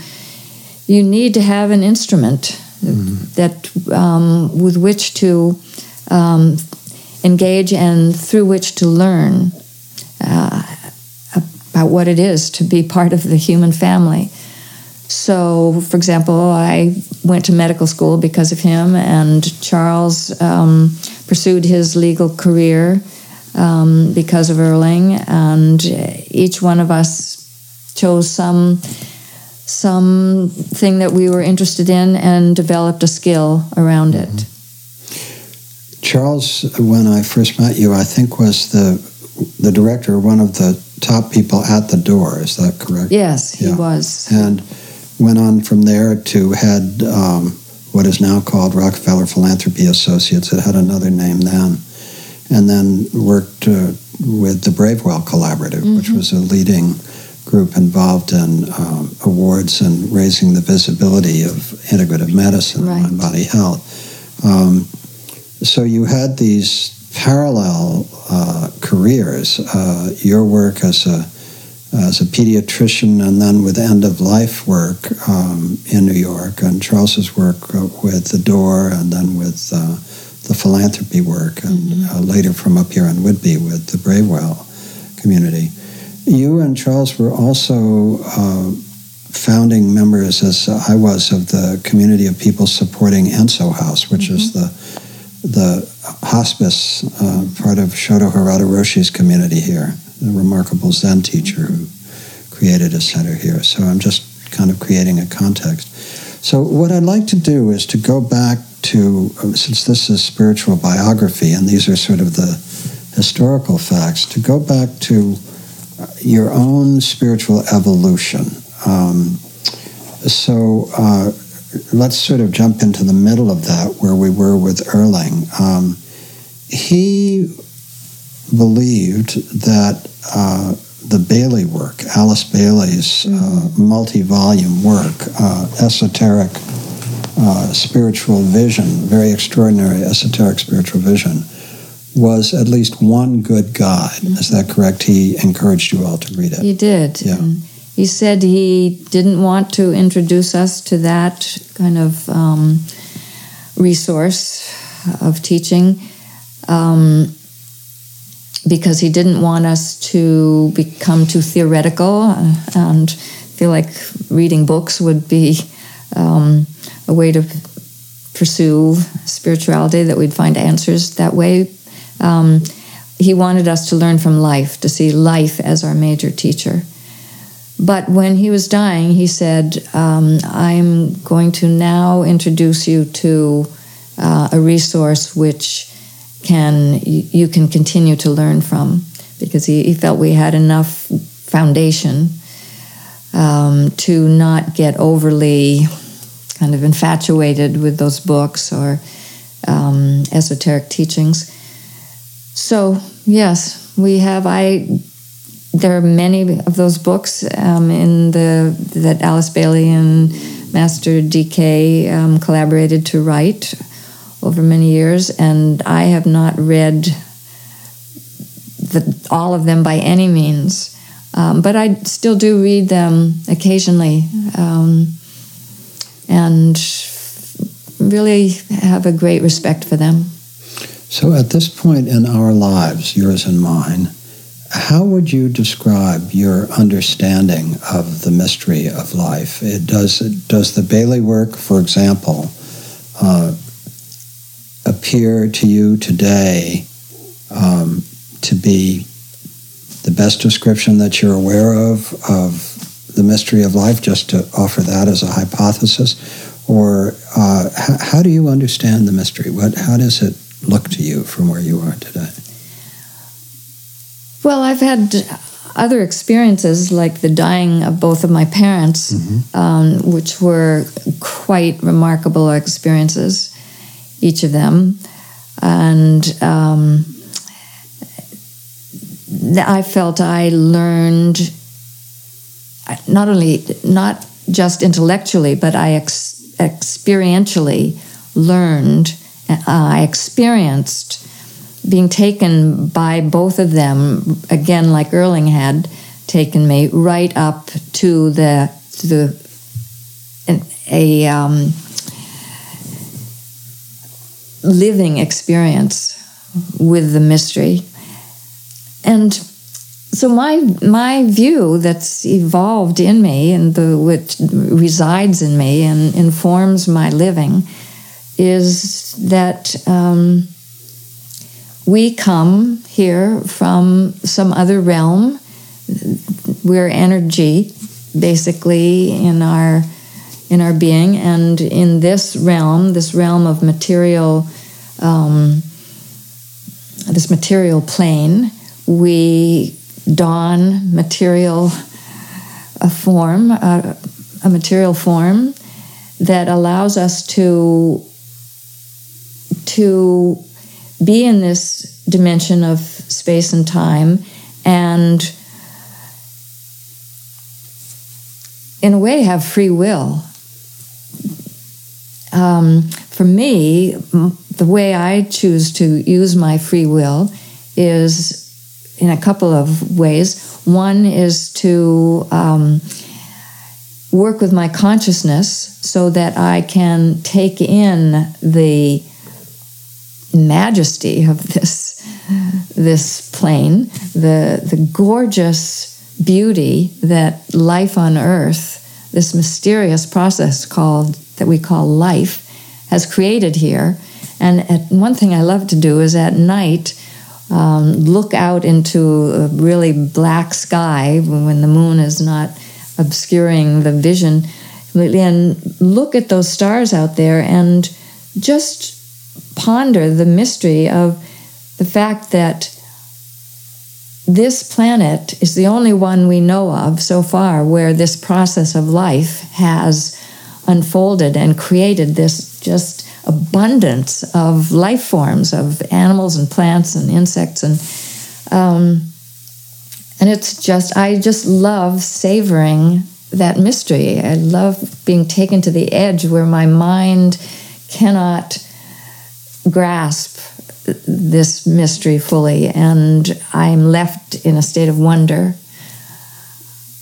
you need to have an instrument that um, with which to um, engage and through which to learn uh, about what it is to be part of the human family. So, for example, I went to medical school because of him, and Charles um, pursued his legal career um, because of Erling, and each one of us chose some something that we were interested in and developed a skill around it. Charles, when I first met you, I think was the the director, one of the top people at the door. Is that correct? Yes, he was. And went on from there to head um, what is now called Rockefeller Philanthropy Associates. It had another name then, and then worked uh, with the Bravewell Collaborative, which was a leading group involved in um, awards and raising the visibility of integrative medicine, Right. mind body health. Um, so you had these parallel uh, careers. Uh, your work as a as a pediatrician, and then with end of life work um, in New York, and Charles's work uh, with the Door, and then with uh, the philanthropy work, and uh, later from up here in Whidbey with the Bravewell community. You and Charles were also uh, founding members, as I was, of the community of people supporting Enso House, which is the the hospice uh, part of Shodo Harada Roshi's community here, the remarkable Zen teacher who created a center here. So I'm just kind of creating a context. So what I'd like to do is to go back to, uh, since this is spiritual biography and these are sort of the historical facts, to go back to uh, your own spiritual evolution. Um, so uh, let's sort of jump into the middle of that where we were with Erling. Um, he believed that uh, the Bailey work, Alice Bailey's uh, multi volume work, uh, esoteric uh, spiritual vision, very extraordinary esoteric spiritual vision, was at least one good guide. Mm-hmm. Is that correct? He encouraged you all to read it. He did. Yeah. And he said he didn't want to introduce us to that kind of um, resource of teaching um, because he didn't want us to become too theoretical and feel like reading books would be um, a way to pursue spirituality, that we'd find answers that way. Um, he wanted us to learn from life, to see life as our major teacher. But when he was dying, he said, um, I'm going to now introduce you to uh, a resource which can you can continue to learn from because he, he felt we had enough foundation um, to not get overly kind of infatuated with those books or um, esoteric teachings. So yes, we have. I there are many of those books um, in the that Alice Bailey and Master DK um, collaborated to write over many years, and I have not read the, all of them by any means, um, but I still do read them occasionally, um, and really have a great respect for them. So, at this point in our lives, yours and mine, how would you describe your understanding of the mystery of life? It does, does the Bailey work, for example, uh, appear to you today um, to be the best description that you're aware of of the mystery of life, just to offer that as a hypothesis? Or uh, h- how do you understand the mystery? What, how does it look to you from where you are today? Well, I've had other experiences like the dying of both of my parents, mm-hmm. um, which were quite remarkable experiences, each of them. And um, I felt I learned not only, not just intellectually, but I ex- experientially learned, uh, I experienced being taken by both of them, again, like Erling had taken me, right up to the, to the a um, living experience with the mystery. And so my my view that's evolved in me and the which resides in me and informs my living is that um, we come here from some other realm. We're energy, basically, in our in our being, and in this realm, this realm of material, um, this material plane, we don material a form, a, a material form that allows us to to be in this dimension of space and time and in a way have free will um, for me the way i choose to use my free will is in a couple of ways. One is to um, work with my consciousness so that i can take in the majesty of this this plane, the the gorgeous beauty that life on earth, this mysterious process called that we call life, has created here. And at, one thing I love to do is at night um, look out into a really black sky when the moon is not obscuring the vision, and look at those stars out there and just ponder the mystery of the fact that this planet is the only one we know of so far where this process of life has unfolded and created this just abundance of life forms of animals and plants and insects and um, and it's just I just love savoring that mystery. I love being taken to the edge where my mind cannot grasp this mystery fully, and I'm left in a state of wonder.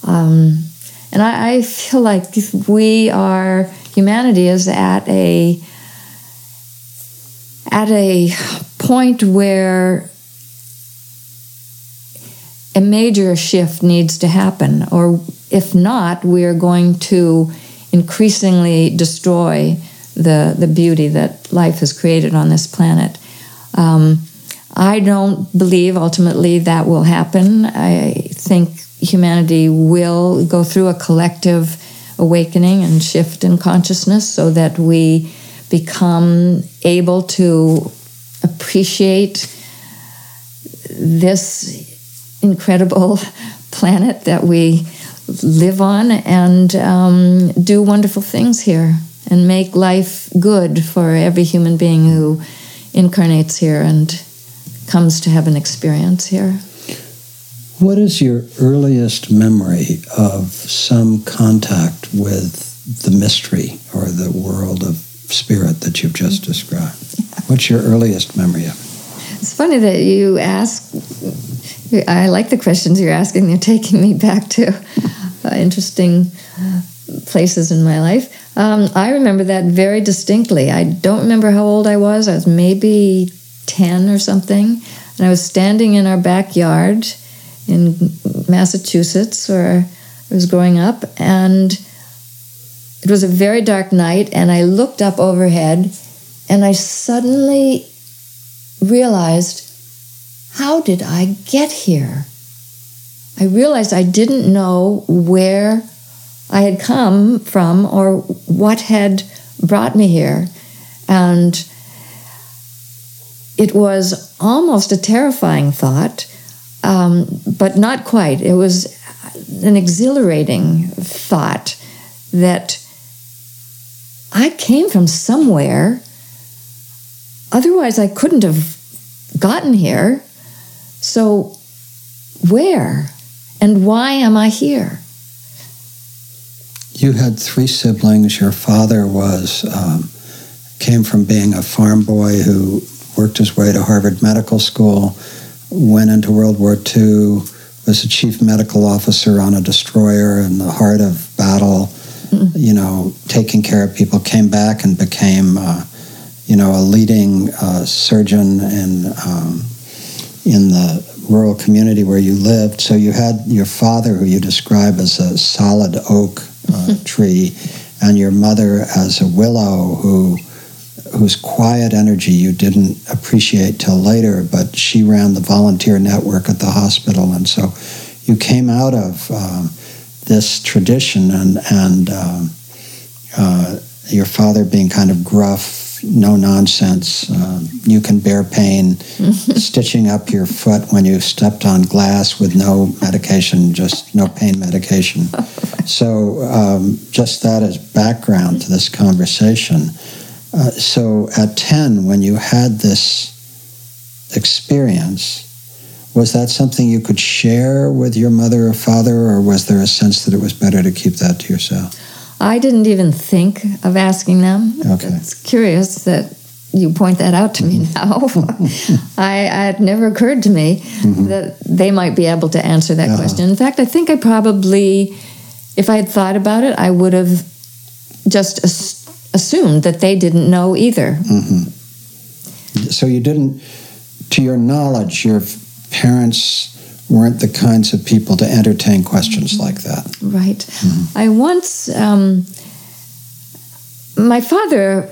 Um, and I, I feel like we are humanity is at a at a point where a major shift needs to happen, or if not, we are going to increasingly destroy the, the beauty that life has created on this planet. Um, I don't believe ultimately that will happen. I think humanity will go through a collective awakening and shift in consciousness so that we become able to appreciate this incredible planet that we live on and um, do wonderful things here and make life good for every human being who incarnates here and comes to have an experience here. What is your earliest memory of some contact with the mystery or the world of spirit that you've just described? What's your earliest memory of it? It's funny that you ask. I like the questions you're asking. They're taking me back to uh, interesting places in my life. Um, I remember that very distinctly. I don't remember how old I was. I was maybe 10 or something. And I was standing in our backyard in Massachusetts where I was growing up. And it was a very dark night. And I looked up overhead and I suddenly realized how did I get here? I realized I didn't know where I had come from or what had brought me here. And it was almost a terrifying thought, um, but not quite. It was an exhilarating thought that I came from somewhere. Otherwise, I couldn't have gotten here. So, where and why am I here? You had three siblings. Your father was um, came from being a farm boy who worked his way to Harvard Medical School, went into World War II, was a chief medical officer on a destroyer in the heart of battle. Mm-hmm. You know, taking care of people. Came back and became, uh, you know, a leading uh, surgeon in um, in the rural community where you lived. So you had your father, who you describe as a solid oak uh, tree, and your mother as a willow who whose quiet energy you didn't appreciate till later, but she ran the volunteer network at the hospital, and so you came out of um, this tradition, and and um, uh, your father being kind of gruff no nonsense. Um, you can bear pain. Stitching up your foot when you stepped on glass with no medication, just no pain medication. So, um, just that as background to this conversation. Uh, so, at 10, when you had this experience, was that something you could share with your mother or father, or was there a sense that it was better to keep that to yourself? I didn't even think of asking them. Okay. It's curious that you point that out to me now. I, it never occurred to me mm-hmm. that they might be able to answer that uh-huh. question. In fact, I think I probably, if I had thought about it, I would have just assumed that they didn't know either. Mm-hmm. So you didn't, to your knowledge, your parents weren't the kinds of people to entertain questions mm-hmm. like that. Right. Mm-hmm. I once, um, my father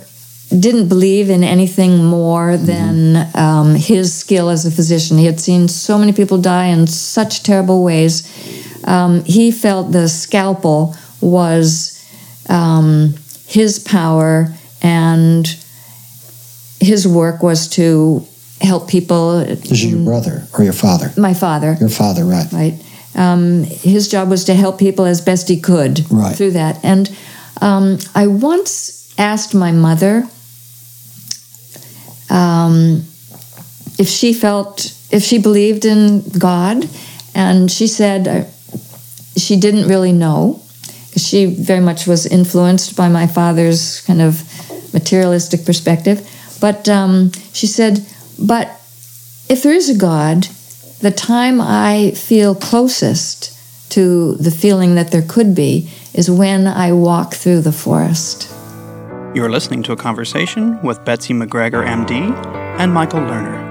didn't believe in anything more mm-hmm. than um, his skill as a physician. He had seen so many people die in such terrible ways. Um, he felt the scalpel was um, his power and his work was to help people. This is your brother or your father? My father. Your father, right. Right. Um, his job was to help people as best he could right. through that. And um, I once asked my mother um, if she felt, if she believed in God, and she said uh, she didn't really know. She very much was influenced by my father's kind of materialistic perspective. But um, she said, but if there is a God, the time I feel closest to the feeling that there could be is when I walk through the forest. You're listening to a conversation with Betsy MacGregor, MD, and Michael Lerner.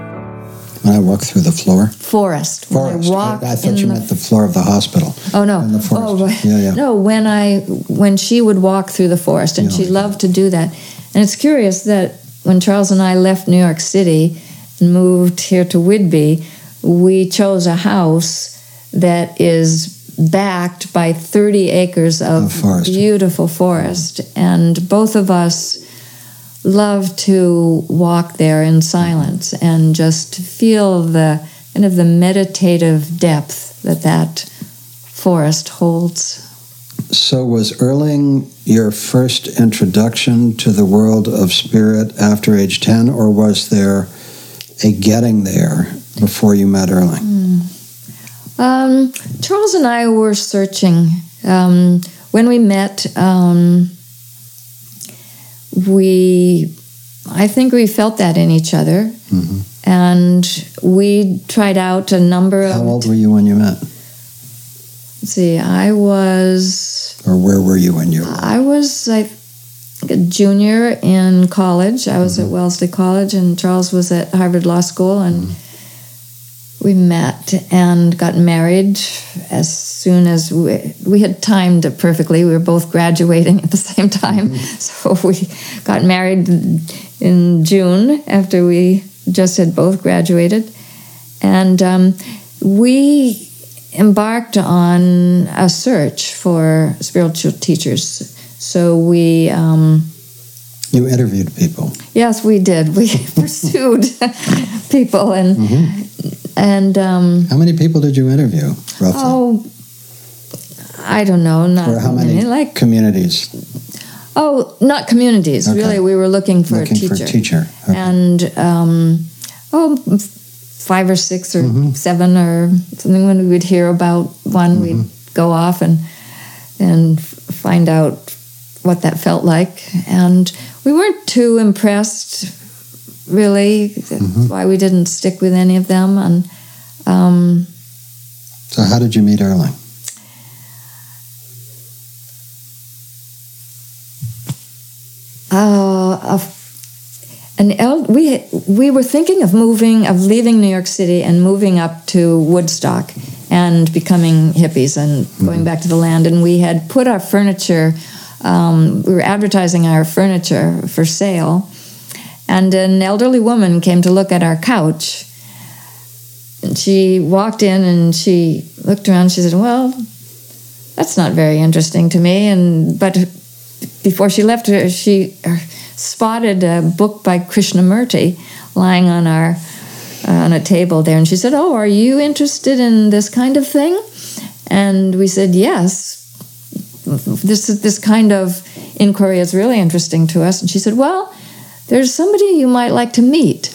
When I walk through the floor? Forest. Forest. I walk I, thought you the meant the floor of the hospital. Oh no! In the forest. Oh, right. Yeah, yeah. No, when I when she would walk through the forest, and Yeah, she like loved to do that. And it's curious that when Charles and I left New York City and moved here to Whidbey, we chose a house that is backed by 30 acres of Of forest. beautiful forest, and both of us love to walk there in silence and just feel the kind of the meditative depth that that forest holds. So, was Erling your first introduction to the world of spirit after age 10, or was there a getting there before you met Erling? Um, Charles and I were searching. Um, when we met, um, we, I think we felt that in each other. Mhm. And we tried out a number of. How old were you when you met? Let's see, I was Or where were you when you Were? I was I a junior in college. I was at Wellesley College, and Charles was at Harvard Law School, and we met and got married as soon as we, we had timed it perfectly. We were both graduating at the same time, so we got married in June after we just had both graduated, and um, we embarked on a search for spiritual teachers. So we, um, You interviewed people. yes, we did. We pursued people, and and um, How many people did you interview, roughly? oh, I don't know, not or how many like communities oh, not communities. Okay. Really, we were looking for looking a teacher, for a teacher? Okay. and um, oh, five or six or Mm-hmm. seven or something. When we would hear about one, we'd Mm-hmm. go off and and find out what that felt like. And we weren't too impressed, really. That's Mm-hmm. why we didn't stick with any of them. And um, so, how did you meet Erling? uh, an el- we we were thinking of moving of leaving New York City and moving up to Woodstock and becoming hippies and going back to the land and we had put our furniture um, we were advertising our furniture for sale and an elderly woman came to look at our couch and she walked in and she looked around she said well that's not very interesting to me and but before she left, she uh, spotted a book by Krishnamurti lying on our uh, on a table there, and she said, "Oh, are you interested in this kind of thing?" And we said, "Yes." This this kind of inquiry is really interesting to us. And she said, "Well, there's somebody you might like to meet."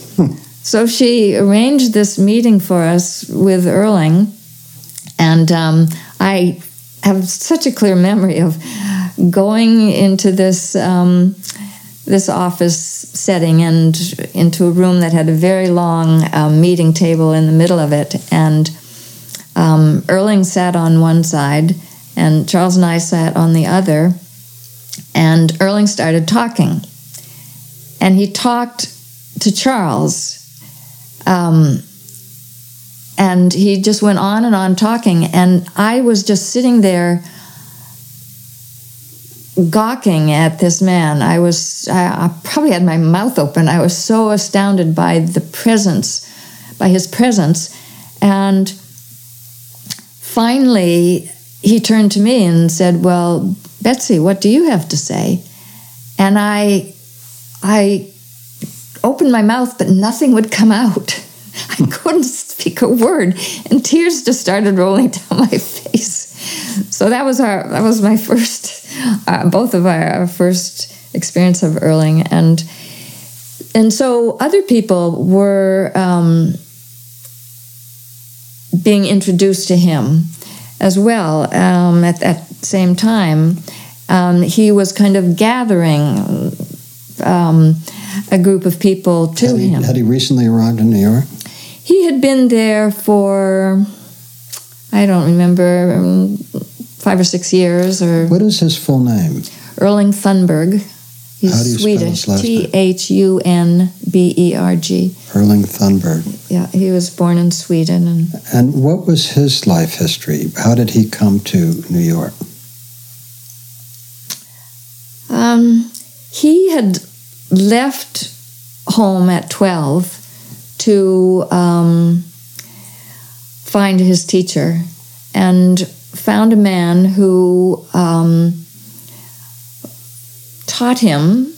So she arranged this meeting for us with Erling, and um, I have such a clear memory of going into this um, this office setting and into a room that had a very long um, meeting table in the middle of it, and um, Erling sat on one side, and Charles and I sat on the other, and Erling started talking, and he talked to Charles. Um, and he just went on and on talking. And i was just sitting there gawking at this man. I was I, I probably had my mouth open. I was so astounded by the presence by his presence. And finally he turned to me and said well betsy what do you have to say? And i i opened my mouth but nothing would come out I couldn't speak a word, and tears just started rolling down my face. So that was our that was my first, uh, both of our, our first experience of Erling, and and so other people were um, being introduced to him as well. Um, at, that same time, um, he was kind of gathering um, a group of people to had he, him. Had he recently arrived in New York? He had been there for, I don't remember, um, five or six years or What is his full name? Erling Thunberg. He's How do you Swedish. his last name? T H U N B E R G. Erling Thunberg. Yeah, he was born in Sweden and And what was his life history? How did he come to New York? Um, he had left home at 12 to um, find his teacher and found a man who um, taught him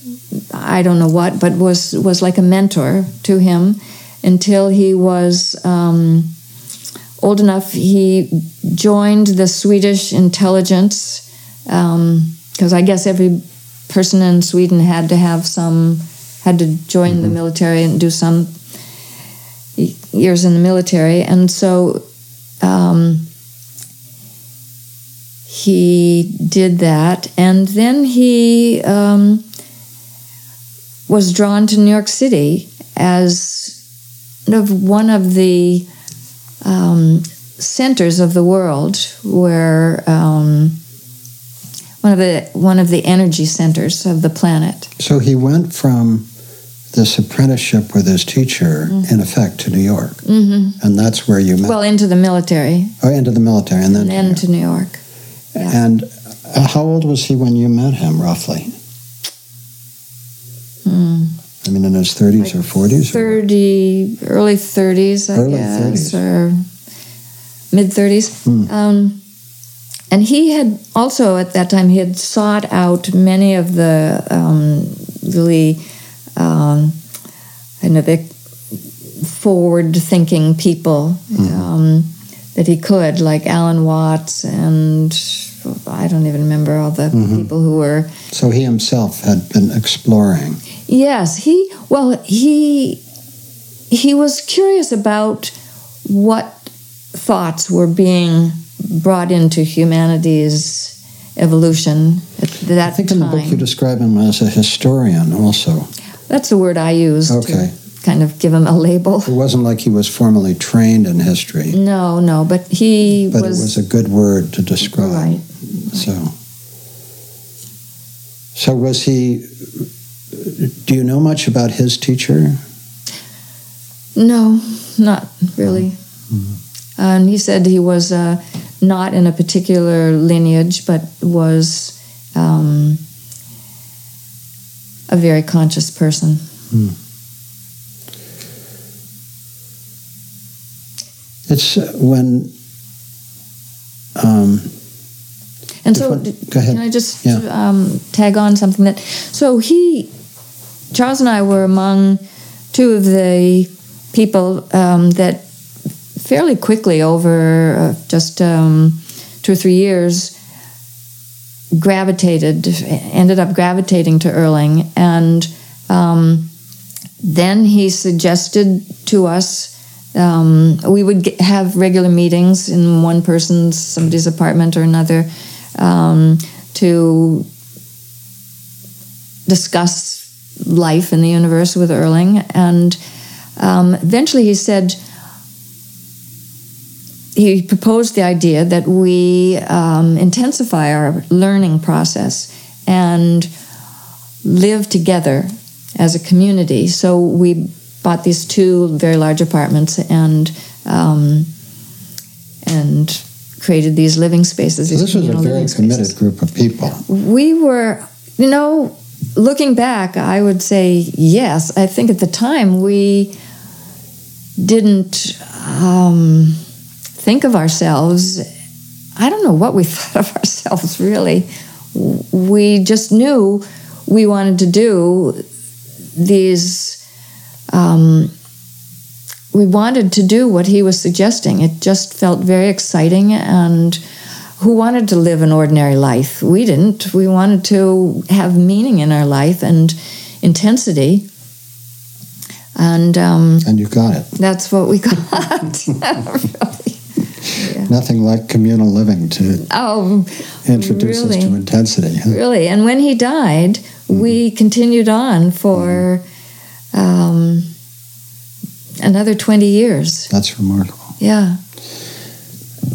I don't know what, but was was like a mentor to him until he was um, old enough. He joined the Swedish intelligence because I guess every person in Sweden had to have some had to join the military and do some years in the military, and so um, he did that, and then he um, was drawn to New York City as of one of the um, centers of the world where um, one of the one of the energy centers of the planet. So he went from this apprenticeship with his teacher, in effect, to New York. Mm-hmm. And that's where you met. Well, into the military oh, into the military, and then. and to New York. Yeah. And uh, how old was he when you met him, roughly? Hmm. I mean, in his 30s or 40s? or- 30 early 30s i Early guess 30s. or mid 30s Hmm. um, and he had also at that time he had sought out many of the um, really um, I know the forward thinking people um, that he could like alan watts and i don't even remember all the people who were So he himself had been exploring. Yes, he well he he was curious about what thoughts were being brought into humanity's evolution at that I think in the book you describe him as a historian also. That's the word I use Okay. to kind of give him a label. It wasn't like he was formally trained in history, No, no, but he but was, it was a good word to describe. right. So, so was he? Do you know much about his teacher? No, not really. And he said he was uh, not in a particular lineage, but was um, a very conscious person. It's uh, when. Um, And so, go ahead. can I just Yeah. um, tag on something that? So he, Charles and I were among two of the people um, that fairly quickly over uh, just um, two or three years gravitated, ended up gravitating to Erling, and um, then he suggested to us um, we would get, have regular meetings in one person's somebody's apartment or another um, to discuss life in the universe with Erling, and um, eventually he said he proposed the idea that we um, intensify our learning process and live together as a community. So we bought these two very large apartments and um, and created these living spaces. so these this was a very committed group of people. We were, you know, looking back, I would say yes. I think at the time we didn't um, think of ourselves. I don't know what we thought of ourselves really. We just knew we wanted to do these. Um, we wanted to do what he was suggesting. It just felt very exciting and who wanted to live an ordinary life. We didn't. We wanted to have meaning in our life and intensity. And um, And you got it. that's what we got. really. Yeah. Nothing like communal living to Oh, introduce us to intensity. huh? really. And when he died, we continued on for um, another 20 years. That's remarkable. Yeah.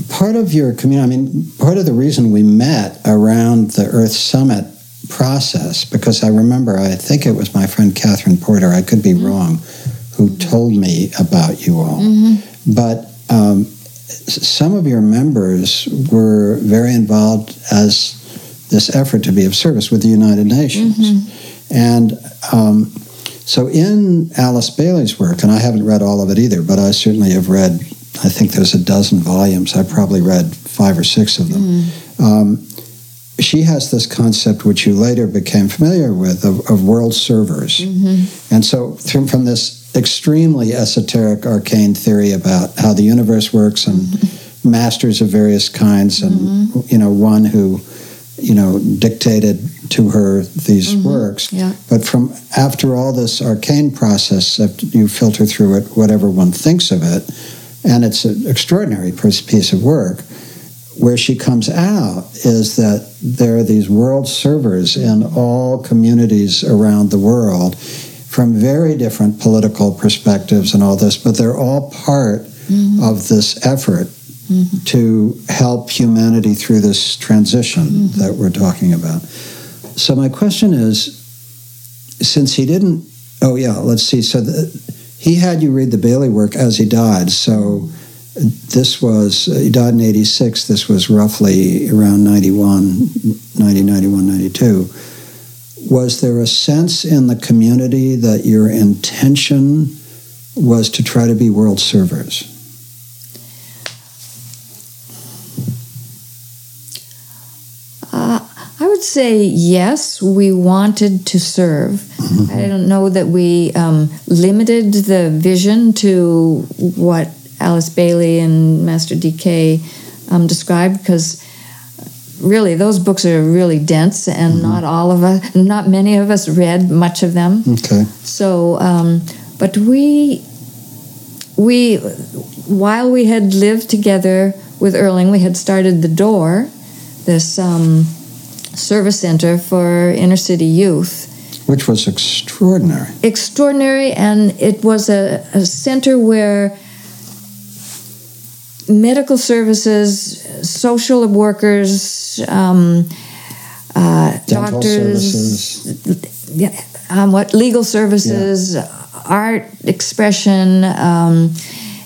Part of your community, I mean, part of the reason we met around the Earth Summit process, because I remember, I think it was my friend Catherine Porter, I could be wrong, who told me about you all. But um, some of your members were very involved as this effort to be of service with the United Nations. And um, so in Alice Bailey's work, and I haven't read all of it either, but I certainly have read, I think there's a dozen volumes. I probably read five or six of them. Um, she has this concept, which you later became familiar with, of, of world servers. And so, from, from this extremely esoteric, arcane theory about how the universe works and mm-hmm. masters of various kinds, and mm-hmm. you know, one who, you know, dictated to her these mm-hmm. works. Yeah. But from after all this arcane process, that you filter through it, whatever one thinks of it, and it's an extraordinary piece of work. Where she comes out is that there are these world servers in all communities around the world from very different political perspectives and all this, but they're all part mm-hmm. of this effort mm-hmm. to help humanity through this transition mm-hmm. that we're talking about. So, my question is since he didn't, oh, yeah, let's see. So, the, he had you read the Bailey work as he died. So, this was, he died in 86. This was roughly around 91, 90, 91, 92. Was there a sense in the community that your intention was to try to be world servers? Uh, I would say yes, we wanted to serve. I don't know that we um, limited the vision to what Alice Bailey and Master DK um, described because really those books are really dense and not all of us, not many of us read much of them. Okay. So, um, but we, we, while we had lived together with Erling, we had started the Door, this um, service center for inner city youth. Which was extraordinary. Extraordinary, and it was a, a center where medical services, social workers, um, uh, doctors, yeah, um, what legal services, art expression, um,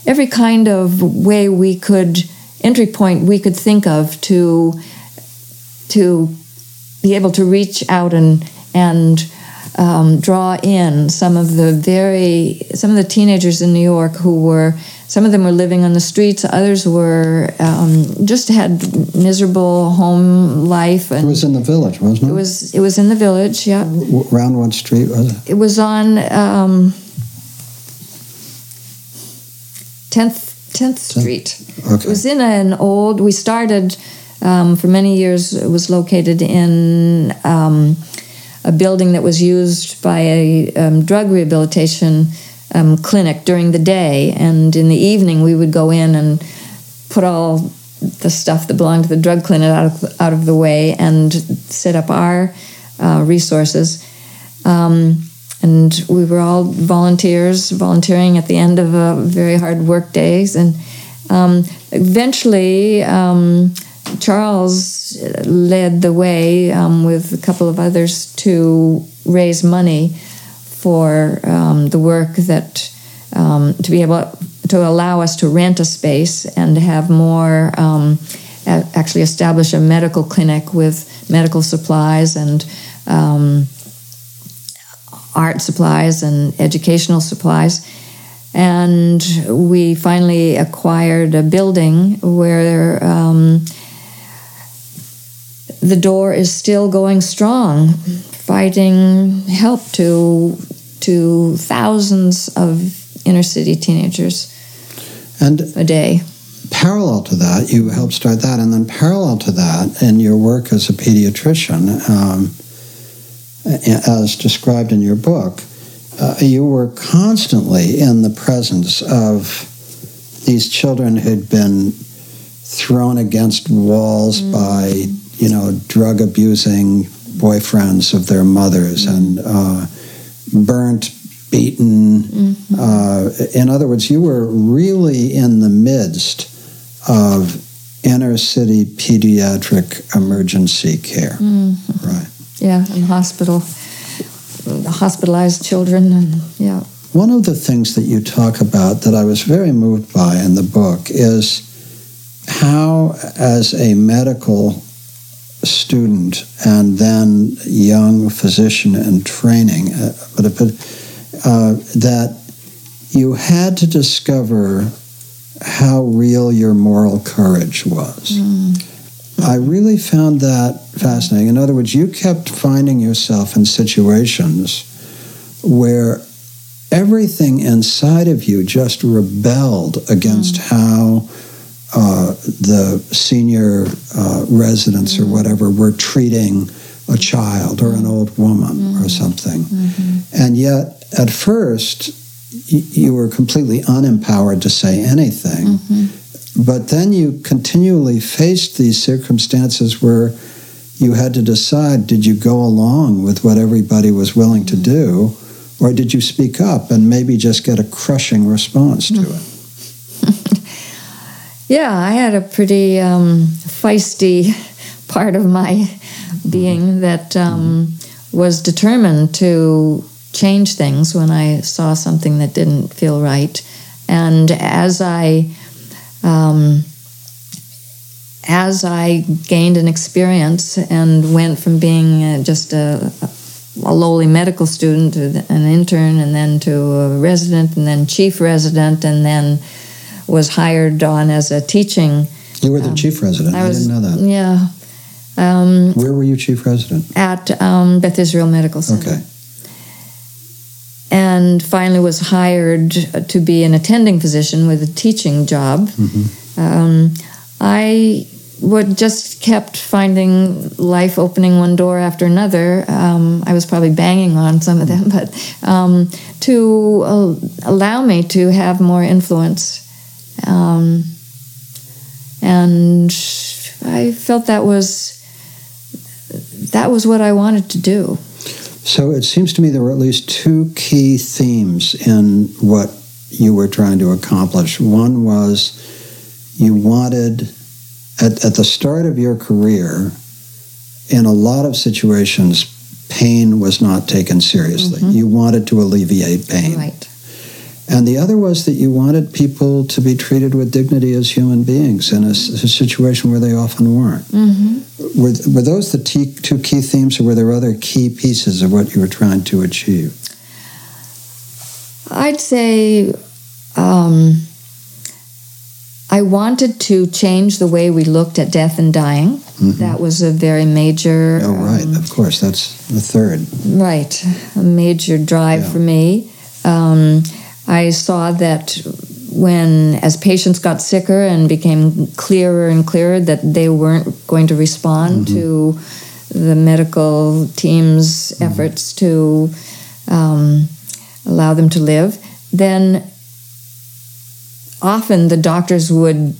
every kind of way we could entry point we could think of to to be able to reach out and and um, draw in some of the very some of the teenagers in New York who were some of them were living on the streets others were um, just had miserable home life It was in the village, wasn't it? it was it was in the village yeah W- Round what street was it? it was on um, 10th 10th Street. Okay. It was in an old. We started um, for many years. It was located in um, a building that was used by a um, drug rehabilitation um, clinic during the day, and in the evening we would go in and put all the stuff that belonged to the drug clinic out of out of the way and set up our uh, resources. Um, and we were all volunteers, volunteering at the end of a very hard work days. And um, eventually, um, Charles led the way um, with a couple of others to raise money for um, the work that um, to be able to allow us to rent a space and have more um, actually establish a medical clinic with medical supplies and um, art supplies and educational supplies. And we finally acquired a building where um, the door is still going strong, providing help to to thousands of inner city teenagers And a day. parallel to that, you helped start that, and then parallel to that, in your work as a pediatrician, um, as described in your book, uh, you were constantly in the presence of these children who'd been thrown against walls mm. by, you know, drug abusing boyfriends of their mothers mm. and uh, burnt, beaten. Mm-hmm. Uh, in other words, you were really in the midst of inner city pediatric emergency care. Mm-hmm. Right. Yeah, in hospital, hospitalized children, and yeah. One of the things that you talk about that I was very moved by in the book is how, as a medical student and then young physician in training, uh, but, uh, that you had to discover how real your moral courage was. Mm. I really found that fascinating. In other words, you kept finding yourself in situations where everything inside of you just rebelled against mm. how uh, the senior uh, residents mm-hmm. or whatever were treating a child or an old woman mm-hmm. or something. Mm-hmm. And yet, at first, y- you were completely unempowered to say anything. Mm-hmm. But then you continually faced these circumstances where you had to decide did you go along with what everybody was willing to mm-hmm. do, or did you speak up and maybe just get a crushing response to it? Yeah, I had a pretty um, feisty part of my being that um, was determined to change things when I saw something that didn't feel right. And as I um, as I gained an experience and went from being uh, just a, a, lowly medical student to an intern and then to a resident and then chief resident and then was hired on as a teaching. You were the um, chief resident. I, was, I, didn't know that. Yeah. Um, Where were you chief resident? At um, Beth Israel Medical Center. Okay. And finally was hired to be an attending physician with a teaching job. Mm-hmm. Um, I would just kept finding life opening one door after another. Um, I was probably banging on some of them, but um, to uh, allow me to have more influence um, and I felt that was that was what I wanted to do. So it seems to me there were at least two key themes in what you were trying to accomplish. One was you wanted, at, at the start of your career, in a lot of situations, pain was not taken seriously. Mm-hmm. You wanted to alleviate pain. Right. And the other was that you wanted people to be treated with dignity as human beings in a, a situation where they often weren't. Mm-hmm. Were, were those the t- two key themes, or were there other key pieces of what you were trying to achieve? I'd say um, I wanted to change the way we looked at death and dying. Mm-hmm. That was a very major. Oh, right. Um, of course. That's the third. Right. A major drive yeah. for me. Um, I saw that when, as patients got sicker and became clearer and clearer that they weren't going to respond mm-hmm. to the medical team's mm-hmm. efforts to um, allow them to live, then often the doctors would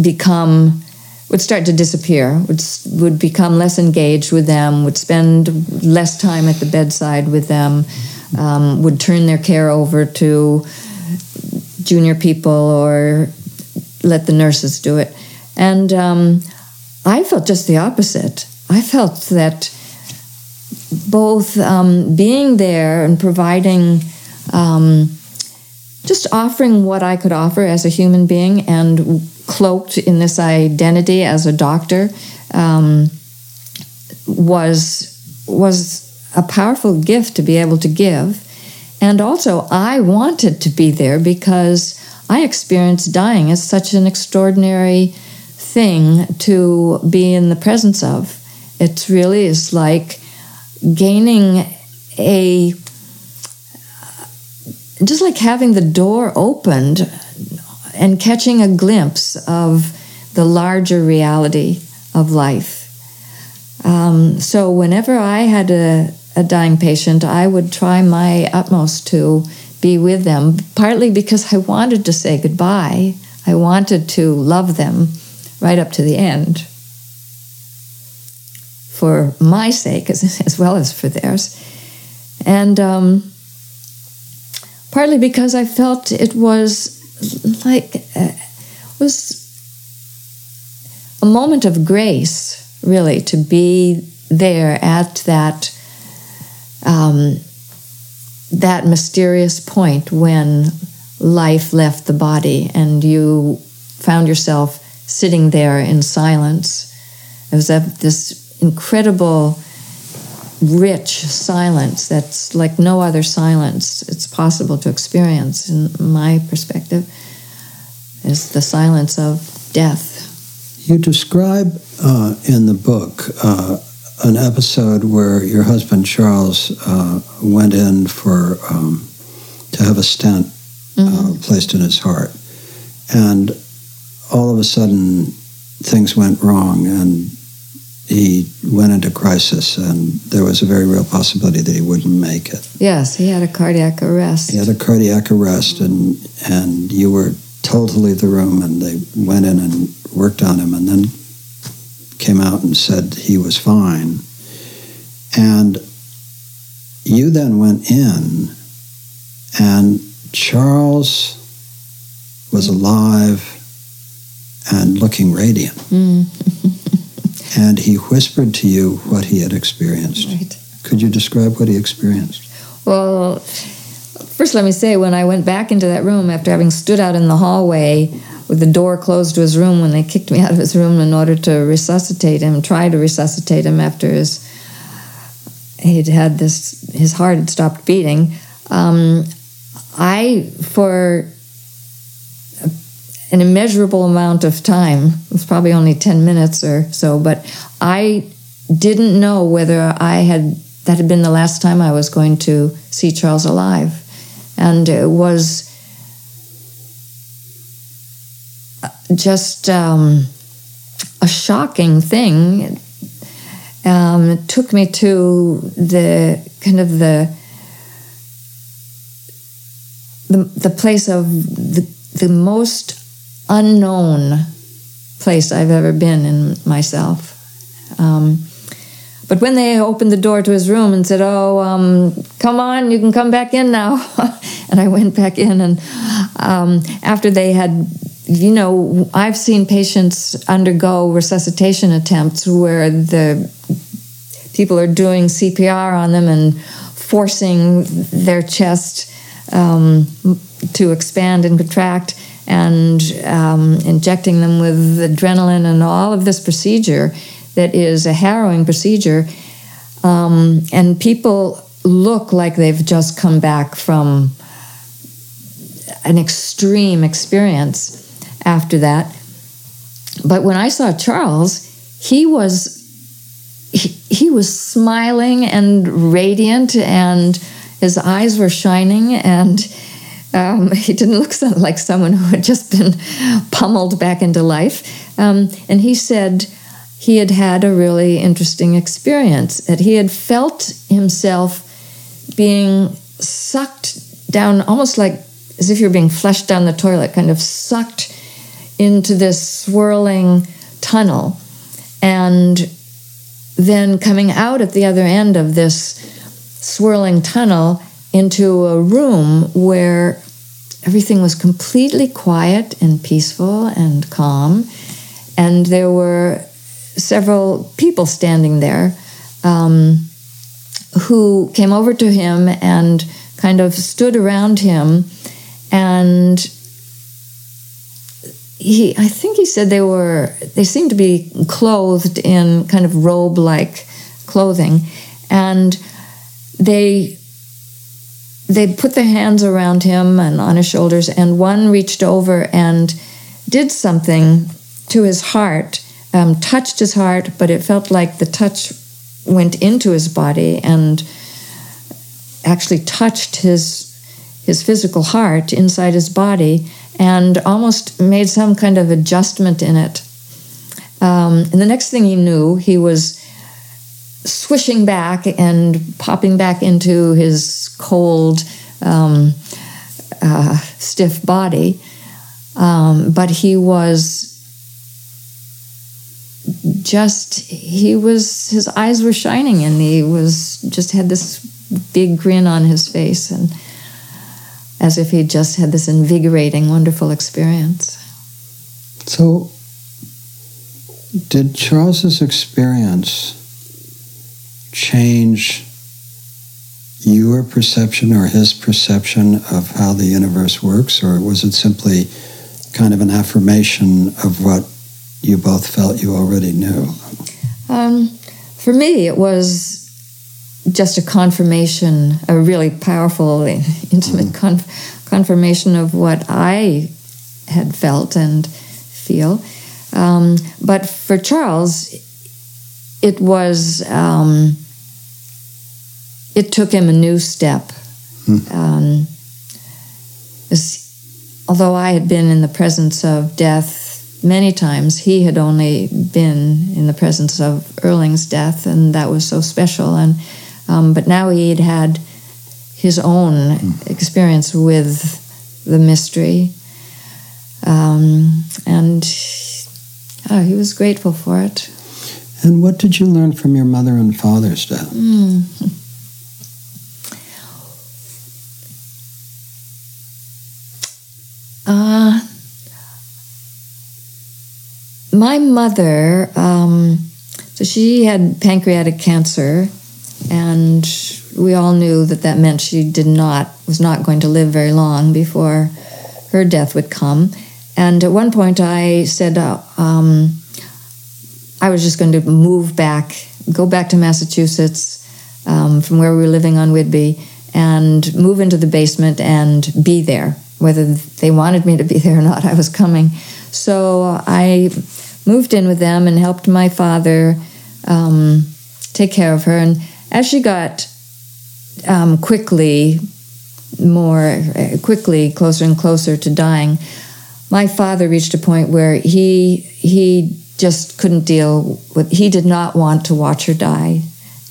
become would start to disappear would would become less engaged with them would spend less time at the bedside with them um, would turn their care over to junior people or let the nurses do it. And um, I felt just the opposite. I felt that both um, being there and providing, um, just offering what I could offer as a human being and cloaked in this identity as a doctor um, was was a powerful gift to be able to give. And also, I wanted to be there because I experienced dying as such an extraordinary thing to be in the presence of. It really is like gaining a just like having the door opened and catching a glimpse of the larger reality of life. Um, so, whenever I had a, a dying patient, I would try my utmost to be with them, partly because I wanted to say goodbye. I wanted to love them. right up to the end for my sake as, as well as for theirs. And um, partly because I felt it was like uh, was a moment of grace, really, to be there at that um, that mysterious point when life left the body and you found yourself sitting there in silence. It was this incredible, rich silence that's like no other silence it's possible to experience, in my perspective, is the silence of death. You describe uh, in the book uh, an episode where your husband Charles uh, went in for um, to have a stent uh, mm-hmm. placed in his heart, and all of a sudden things went wrong, and he went into crisis, and there was a very real possibility that he wouldn't make it. Yes, he had a cardiac arrest. He had a cardiac arrest, and and you were told to leave the room, and they went in and worked on him, and then came out and said he was fine. And you then went in, and Charles was alive and looking radiant. Mm. and he whispered to you what he had experienced. Right. Could you describe what he experienced? Well, first let me say, when I went back into that room after having stood out in the hallway with the door closed to his room when they kicked me out of his room in order to resuscitate him, try to resuscitate him after his he'd had this his heart had stopped beating. Um, I for an immeasurable amount of time, it was probably only ten minutes or so, but I didn't know whether I had that had been the last time I was going to see Charles alive, and it was just um, a shocking thing. Um, it took me to the kind of the the, the place of the, the most unknown place I've ever been in myself. Um, but when they opened the door to his room and said, "Oh, um, come on, you can come back in now," and I went back in, and um, after they had you know, I've seen patients undergo resuscitation attempts where the people are doing CPR on them and forcing their chest um, to expand and contract and um, injecting them with adrenaline and all of this procedure that is a harrowing procedure. Um, and people look like they've just come back from an extreme experience after that. But when I saw Charles, he was he, he was smiling and radiant, and his eyes were shining, and um, he didn't look like someone who had just been pummeled back into life. Um, and he said he had had a really interesting experience, that he had felt himself being sucked down, almost like as if you're being flushed down the toilet, kind of sucked into this swirling tunnel and then coming out at the other end of this swirling tunnel into a room where everything was completely quiet and peaceful and calm. And there were several people standing there um, who came over to him and kind of stood around him and he I think he said they were they seemed to be clothed in kind of robe like clothing. And they they put their hands around him and on his shoulders and one reached over and did something to his heart um, touched his heart but it felt like the touch went into his body and actually touched his his physical heart inside his body and almost made some kind of adjustment in it. Um, and the next thing he knew, he was swishing back and popping back into his cold, um, uh, stiff body. Um, but he was just he was his eyes were shining and he was just had this big grin on his face and as if he'd just had this invigorating wonderful experience so did charles's experience change your perception or his perception of how the universe works or was it simply kind of an affirmation of what you both felt you already knew? Um, for me, it was just a confirmation, a really powerful, intimate mm. con- confirmation of what I had felt and feel. Um, but for Charles, it was, um, it took him a new step. Mm. Um, although I had been in the presence of death many times. He had only been in the presence of Erling's death, and that was so special. And um, but now he had had his own experience with the mystery, um, and oh, he was grateful for it. And what did you learn from your mother and father's death? Mm. Uh, my mother, um, so she had pancreatic cancer, and we all knew that that meant she did not was not going to live very long before her death would come. And at one point, I said uh, um, I was just going to move back, go back to Massachusetts um, from where we were living on Whidbey, and move into the basement and be there. Whether they wanted me to be there or not, I was coming. So I moved in with them and helped my father um, take care of her. And as she got um, quickly more uh, quickly closer and closer to dying, my father reached a point where he he just couldn't deal with. He did not want to watch her die.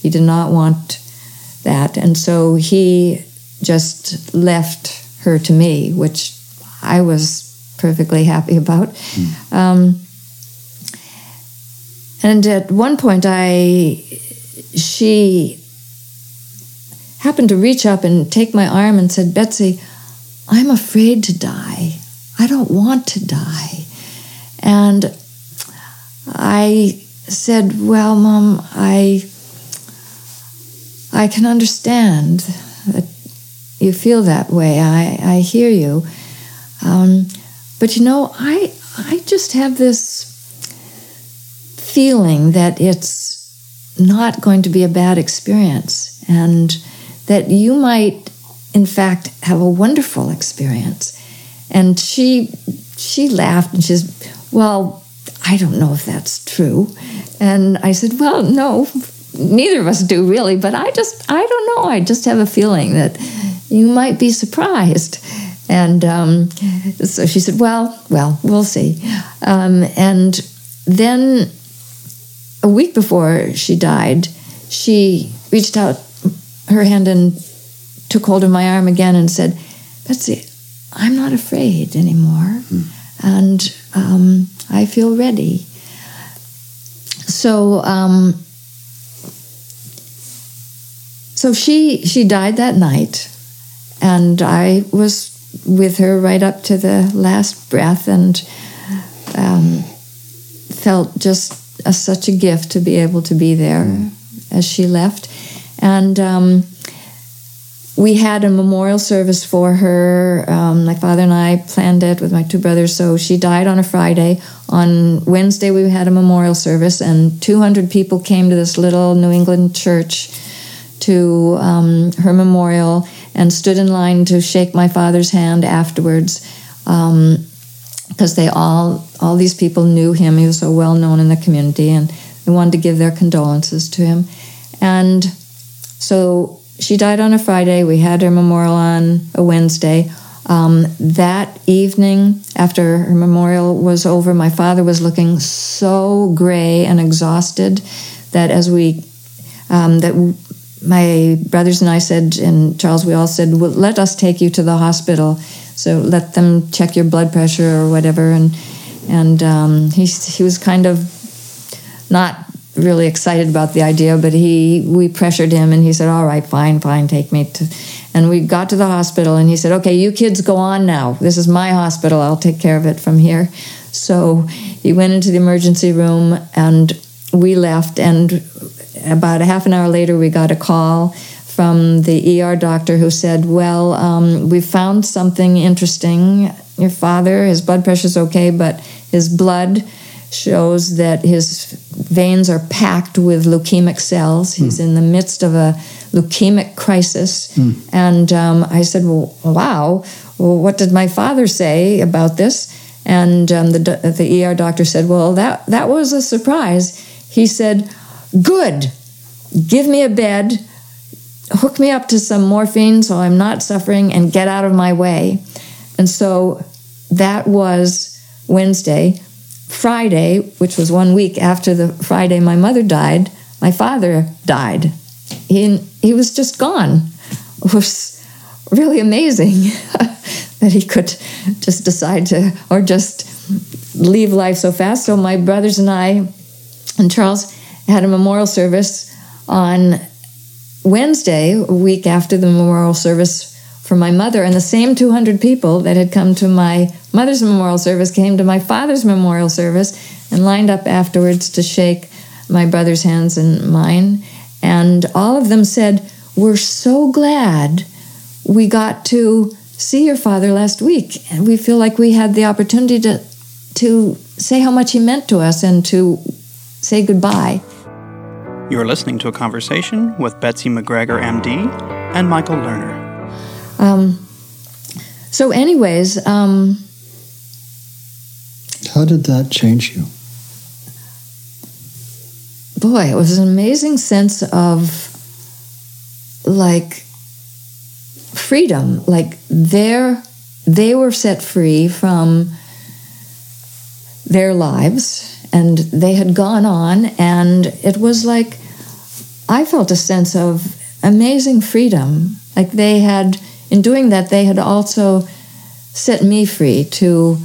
He did not want that, and so he just left her to me, which I was perfectly happy about. Mm. Um, and at one point, I, she happened to reach up and take my arm and said, Betsy, I'm afraid to die. I don't want to die. And I said, Well, Mom, I, I can understand that you feel that way. I, I hear you. Um, but you know, I, I just have this feeling that it's not going to be a bad experience and that you might in fact have a wonderful experience. And she she laughed and she said well i don't know if that's true. And i said well no neither of us do really but i just i don't know. I just have a feeling that you might be surprised. And um, so she said well well we'll see. Um, and then a week before she died, she reached out her hand and took hold of my arm again and said, Betsy, I'm not afraid anymore. Hmm. And um, I feel ready. So, um, so she she died that night, and I was with her right up to the last breath, and um, felt just a, such a gift to be able to be there mm. as she left. And um, we had a memorial service for her. Um, my father and I planned it with my two brothers. So she died on a Friday. On Wednesday, we had a memorial service, and 200 people came to this little New England church to um, her memorial and stood in line to shake my father's hand afterwards. Um, because they all all these people knew him. He was so well known in the community, and they wanted to give their condolences to him. And so she died on a Friday. We had her memorial on a Wednesday. Um, that evening, after her memorial was over, my father was looking so gray and exhausted that as we um, that my brothers and I said, and Charles, we all said, well, let us take you to the hospital so let them check your blood pressure or whatever. And and um, he he was kind of not really excited about the idea, but he we pressured him and he said, "All right, fine, fine, take me to." And we got to the hospital and he said, "Okay, you kids go on now. This is my hospital. I'll take care of it from here." So he went into the emergency room and we left and about a half an hour later we got a call from the ER doctor who said, "Well, um, we found something interesting. Your father, his blood pressure's okay, but his blood shows that his veins are packed with leukemic cells. He's mm. in the midst of a leukemic crisis. Mm. And um, I said, Well, wow, well, what did my father say about this? And um, the, the ER doctor said, Well, that, that was a surprise. He said, Good, give me a bed, hook me up to some morphine so I'm not suffering, and get out of my way. And so that was Wednesday. Friday, which was one week after the Friday my mother died, my father died. He, he was just gone. It was really amazing that he could just decide to, or just leave life so fast. So my brothers and I and Charles had a memorial service on Wednesday, a week after the memorial service for my mother, and the same 200 people that had come to my mother's memorial service came to my father's memorial service and lined up afterwards to shake my brother's hands and mine. And all of them said, We're so glad we got to see your father last week. And we feel like we had the opportunity to, to say how much he meant to us and to say goodbye. You're listening to a conversation with Betsy MacGregor, MD, and Michael Lerner. Um, so, anyways, um, how did that change you? Boy, it was an amazing sense of like freedom. Like they they were set free from their lives and they had gone on, and it was like I felt a sense of amazing freedom. Like they had in doing that, they had also set me free to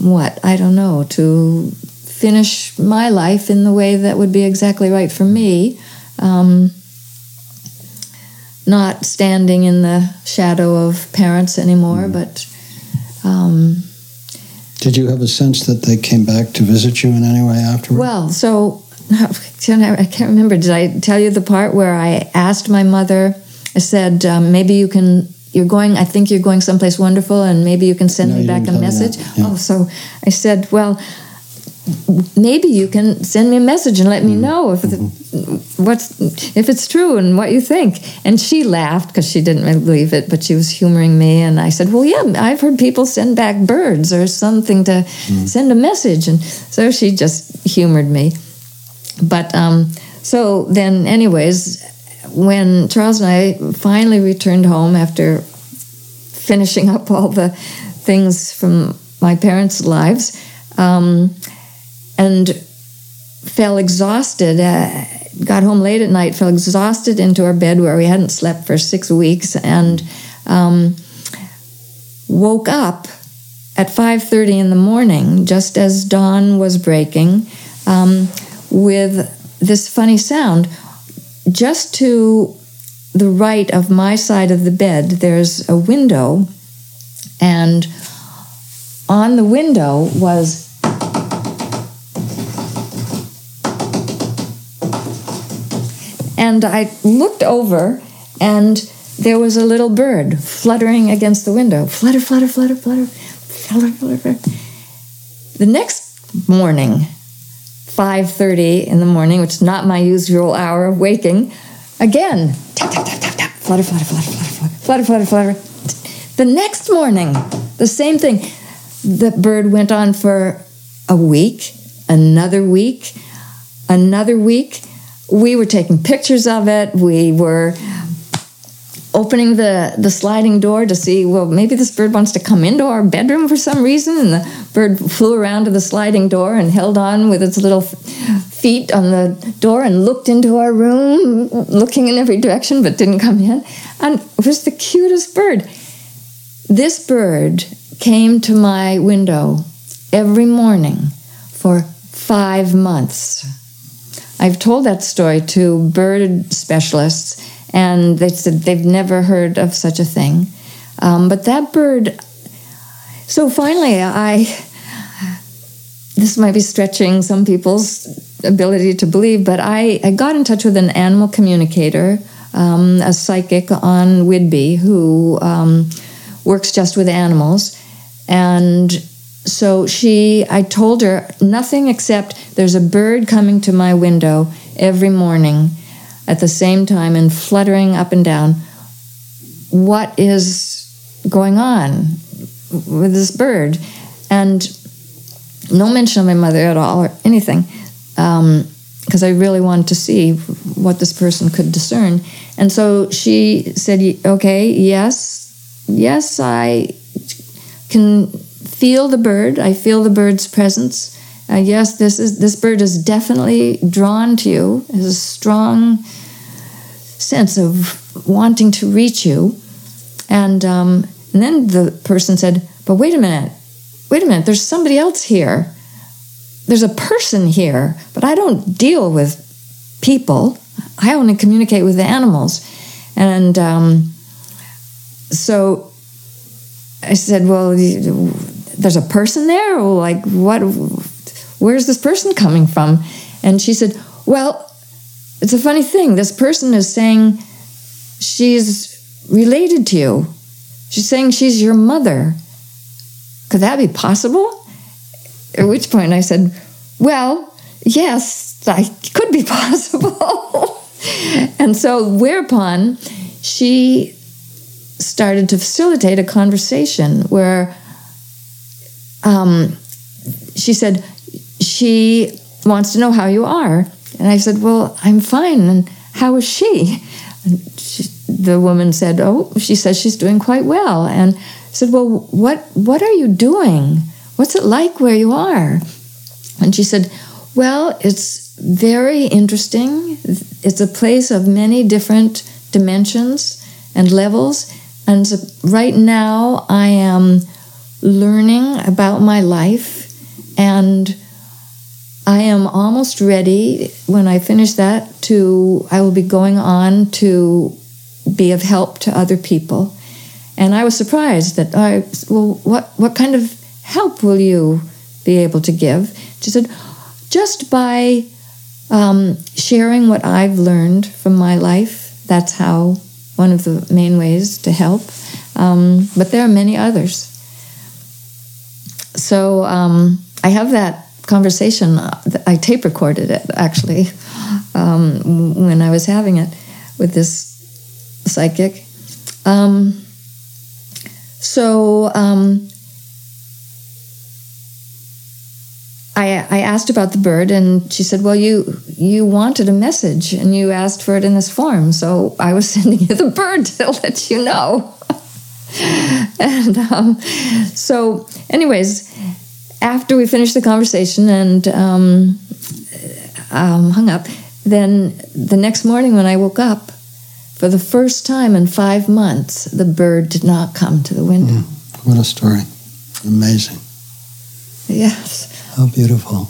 what? I don't know, to finish my life in the way that would be exactly right for me. Um, not standing in the shadow of parents anymore, mm. but. Um, Did you have a sense that they came back to visit you in any way afterward? Well, so I can't remember. Did I tell you the part where I asked my mother? I said, um, maybe you can, you're going, I think you're going someplace wonderful, and maybe you can send no, me back a message. Yeah. Oh, so I said, well, maybe you can send me a message and let me mm-hmm. know if mm-hmm. what's if it's true and what you think. And she laughed because she didn't really believe it, but she was humoring me. And I said, "Well, yeah, I've heard people send back birds or something to mm. send a message." And so she just humored me. But um, so then, anyways, when Charles and I finally returned home after finishing up all the things from my parents' lives, um, and fell exhausted, uh, got home late at night, fell exhausted into our bed where we hadn't slept for six weeks, and um, woke up at 5.30 in the morning just as dawn was breaking um, with this funny sound. Just to the right of my side of the bed, there's a window, and on the window was And I looked over, and there was a little bird fluttering against the window. Flutter, flutter, flutter, flutter, flutter, flutter. flutter. The next morning, 5:30 in the morning, which is not my usual hour of waking, again, tap, tap, tap, tap, tap, flutter, flutter, flutter, flutter, flutter, flutter, flutter. The next morning, the same thing. The bird went on for a week, another week, another week. We were taking pictures of it. We were opening the, the sliding door to see, well, maybe this bird wants to come into our bedroom for some reason. And the bird flew around to the sliding door and held on with its little feet on the door and looked into our room, looking in every direction, but didn't come in. And it was the cutest bird. This bird came to my window every morning for five months. I've told that story to bird specialists, and they said they've never heard of such a thing. Um, but that bird, so finally, I, this might be stretching some people's ability to believe, but I, I got in touch with an animal communicator, um, a psychic on Whidbey, who um, works just with animals. And so she, I told her nothing except there's a bird coming to my window every morning at the same time and fluttering up and down. What is going on with this bird? And no mention of my mother at all or anything, because um, I really wanted to see what this person could discern. And so she said, "Okay, yes, yes, I can feel the bird. I feel the bird's presence. Uh, yes, this is this bird is definitely drawn to you. Has a strong sense of wanting to reach you." And um, and then the person said, "But wait a minute, wait a minute. There's somebody else here. There's a person here, but I don't deal with people. I only communicate with the animals." And um, so I said, "Well, there's a person there. Like, what? Where's this person coming from?" And she said, "Well." It's a funny thing. This person is saying she's related to you. She's saying she's your mother. Could that be possible? At which point I said, Well, yes, that could be possible. and so, whereupon she started to facilitate a conversation where um, she said, She wants to know how you are. And I said, Well, I'm fine. And how is she? And she, the woman said, "Oh, she says she's doing quite well." And I said, "Well, what what are you doing? What's it like where you are?" And she said, "Well, it's very interesting. It's a place of many different dimensions and levels, and right now I am learning about my life and." I am almost ready when I finish that to I will be going on to be of help to other people. And I was surprised that I, well, what, what kind of help will you be able to give? She said, just by um, sharing what I've learned from my life. That's how one of the main ways to help. Um, but there are many others. So um, I have that conversation. I tape recorded it actually um, when I was having it with this psychic. Um, so um, I, I asked about the bird, and she said, "Well, you you wanted a message, and you asked for it in this form, so I was sending you the bird to let you know." and um, so, anyways, after we finished the conversation and um, um, hung up, then the next morning when I woke up, for the first time in five months, the bird did not come to the window. Mm, what a story. Amazing. Yes. How beautiful.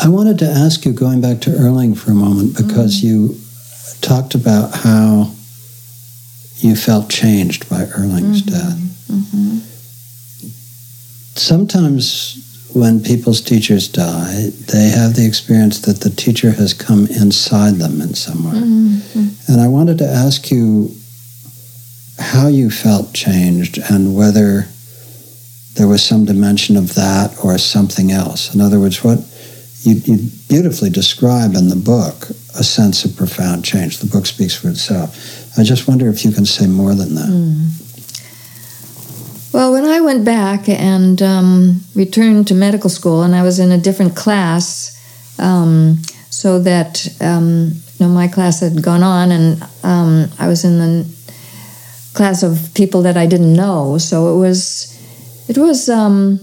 I wanted to ask you, going back to Erling for a moment, because mm. you talked about how you felt changed by Erling's mm-hmm. death. Mm-hmm. Sometimes when people's teachers die, they have the experience that the teacher has come inside them in some way. Mm-hmm. And I wanted to ask you how you felt changed and whether there was some dimension of that or something else. In other words, what you, you beautifully describe in the book a sense of profound change. The book speaks for itself. I just wonder if you can say more than that. Mm. Well, when I went back and um, returned to medical school, and I was in a different class, um, so that um, you know my class had gone on, and um, I was in the class of people that I didn't know. So it was, it was. Um,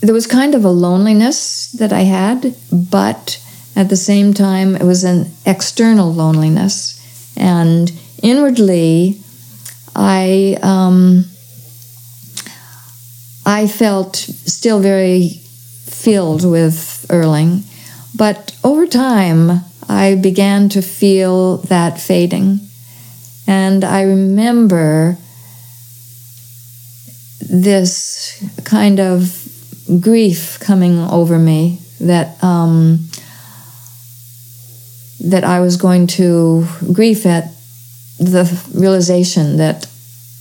there was kind of a loneliness that I had, but at the same time, it was an external loneliness. And inwardly, I um, I felt still very filled with Erling. But over time, I began to feel that fading. And I remember this kind of grief coming over me that um, that I was going to grief at the realization that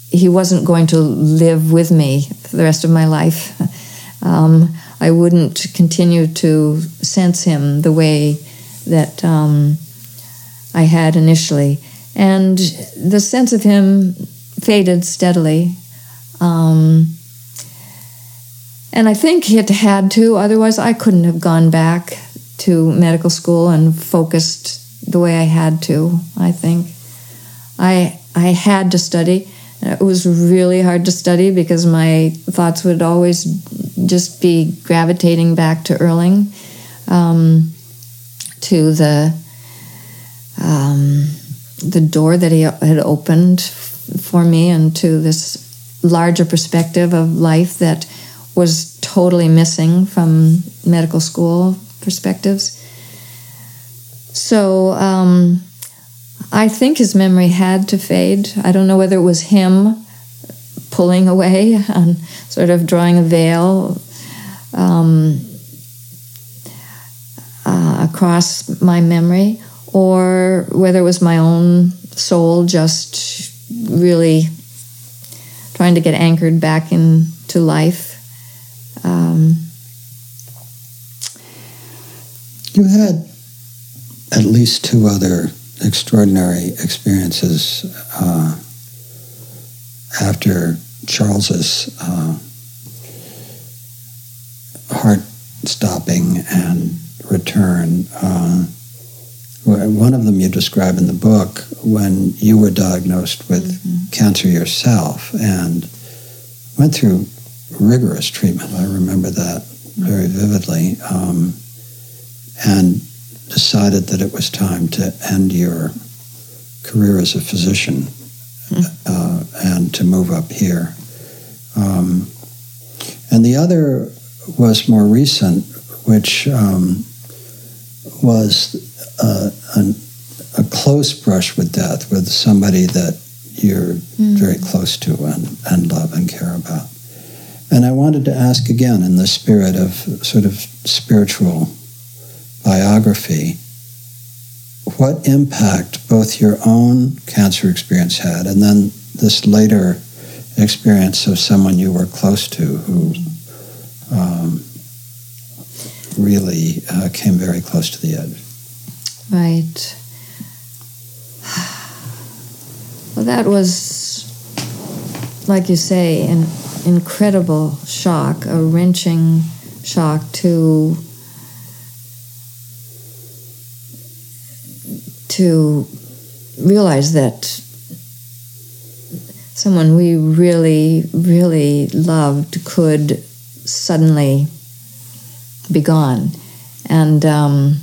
he wasn't going to live with me for the rest of my life. Um, I wouldn't continue to sense him the way that um, I had initially. And the sense of him faded steadily. Um, and I think it had to, otherwise, I couldn't have gone back to medical school and focused the way I had to, I think. I, I had to study. It was really hard to study because my thoughts would always just be gravitating back to Erling, um, to the um, the door that he had opened for me, and to this larger perspective of life that was totally missing from medical school perspectives. So um, I think his memory had to fade. I don't know whether it was him pulling away and sort of drawing a veil um, uh, across my memory, or whether it was my own soul just really trying to get anchored back into life. Um, you had at least two other extraordinary experiences uh, after Charles's uh, heart stopping and return. Uh, one of them you describe in the book when you were diagnosed with mm-hmm. cancer yourself and went through rigorous treatment. I remember that very vividly. Um, and decided that it was time to end your career as a physician mm-hmm. uh, and to move up here. Um, and the other was more recent, which um, was a, a, a, close brush with death with somebody that you're mm. very close to and, and love and care about. And I wanted to ask again, in the spirit of sort of spiritual biography, what impact both your own cancer experience had and then this later experience of someone you were close to who um, really uh, came very close to the edge. Right. Well, that was, like you say, an incredible shock, a wrenching shock to to realize that someone we really, really loved could suddenly be gone and um,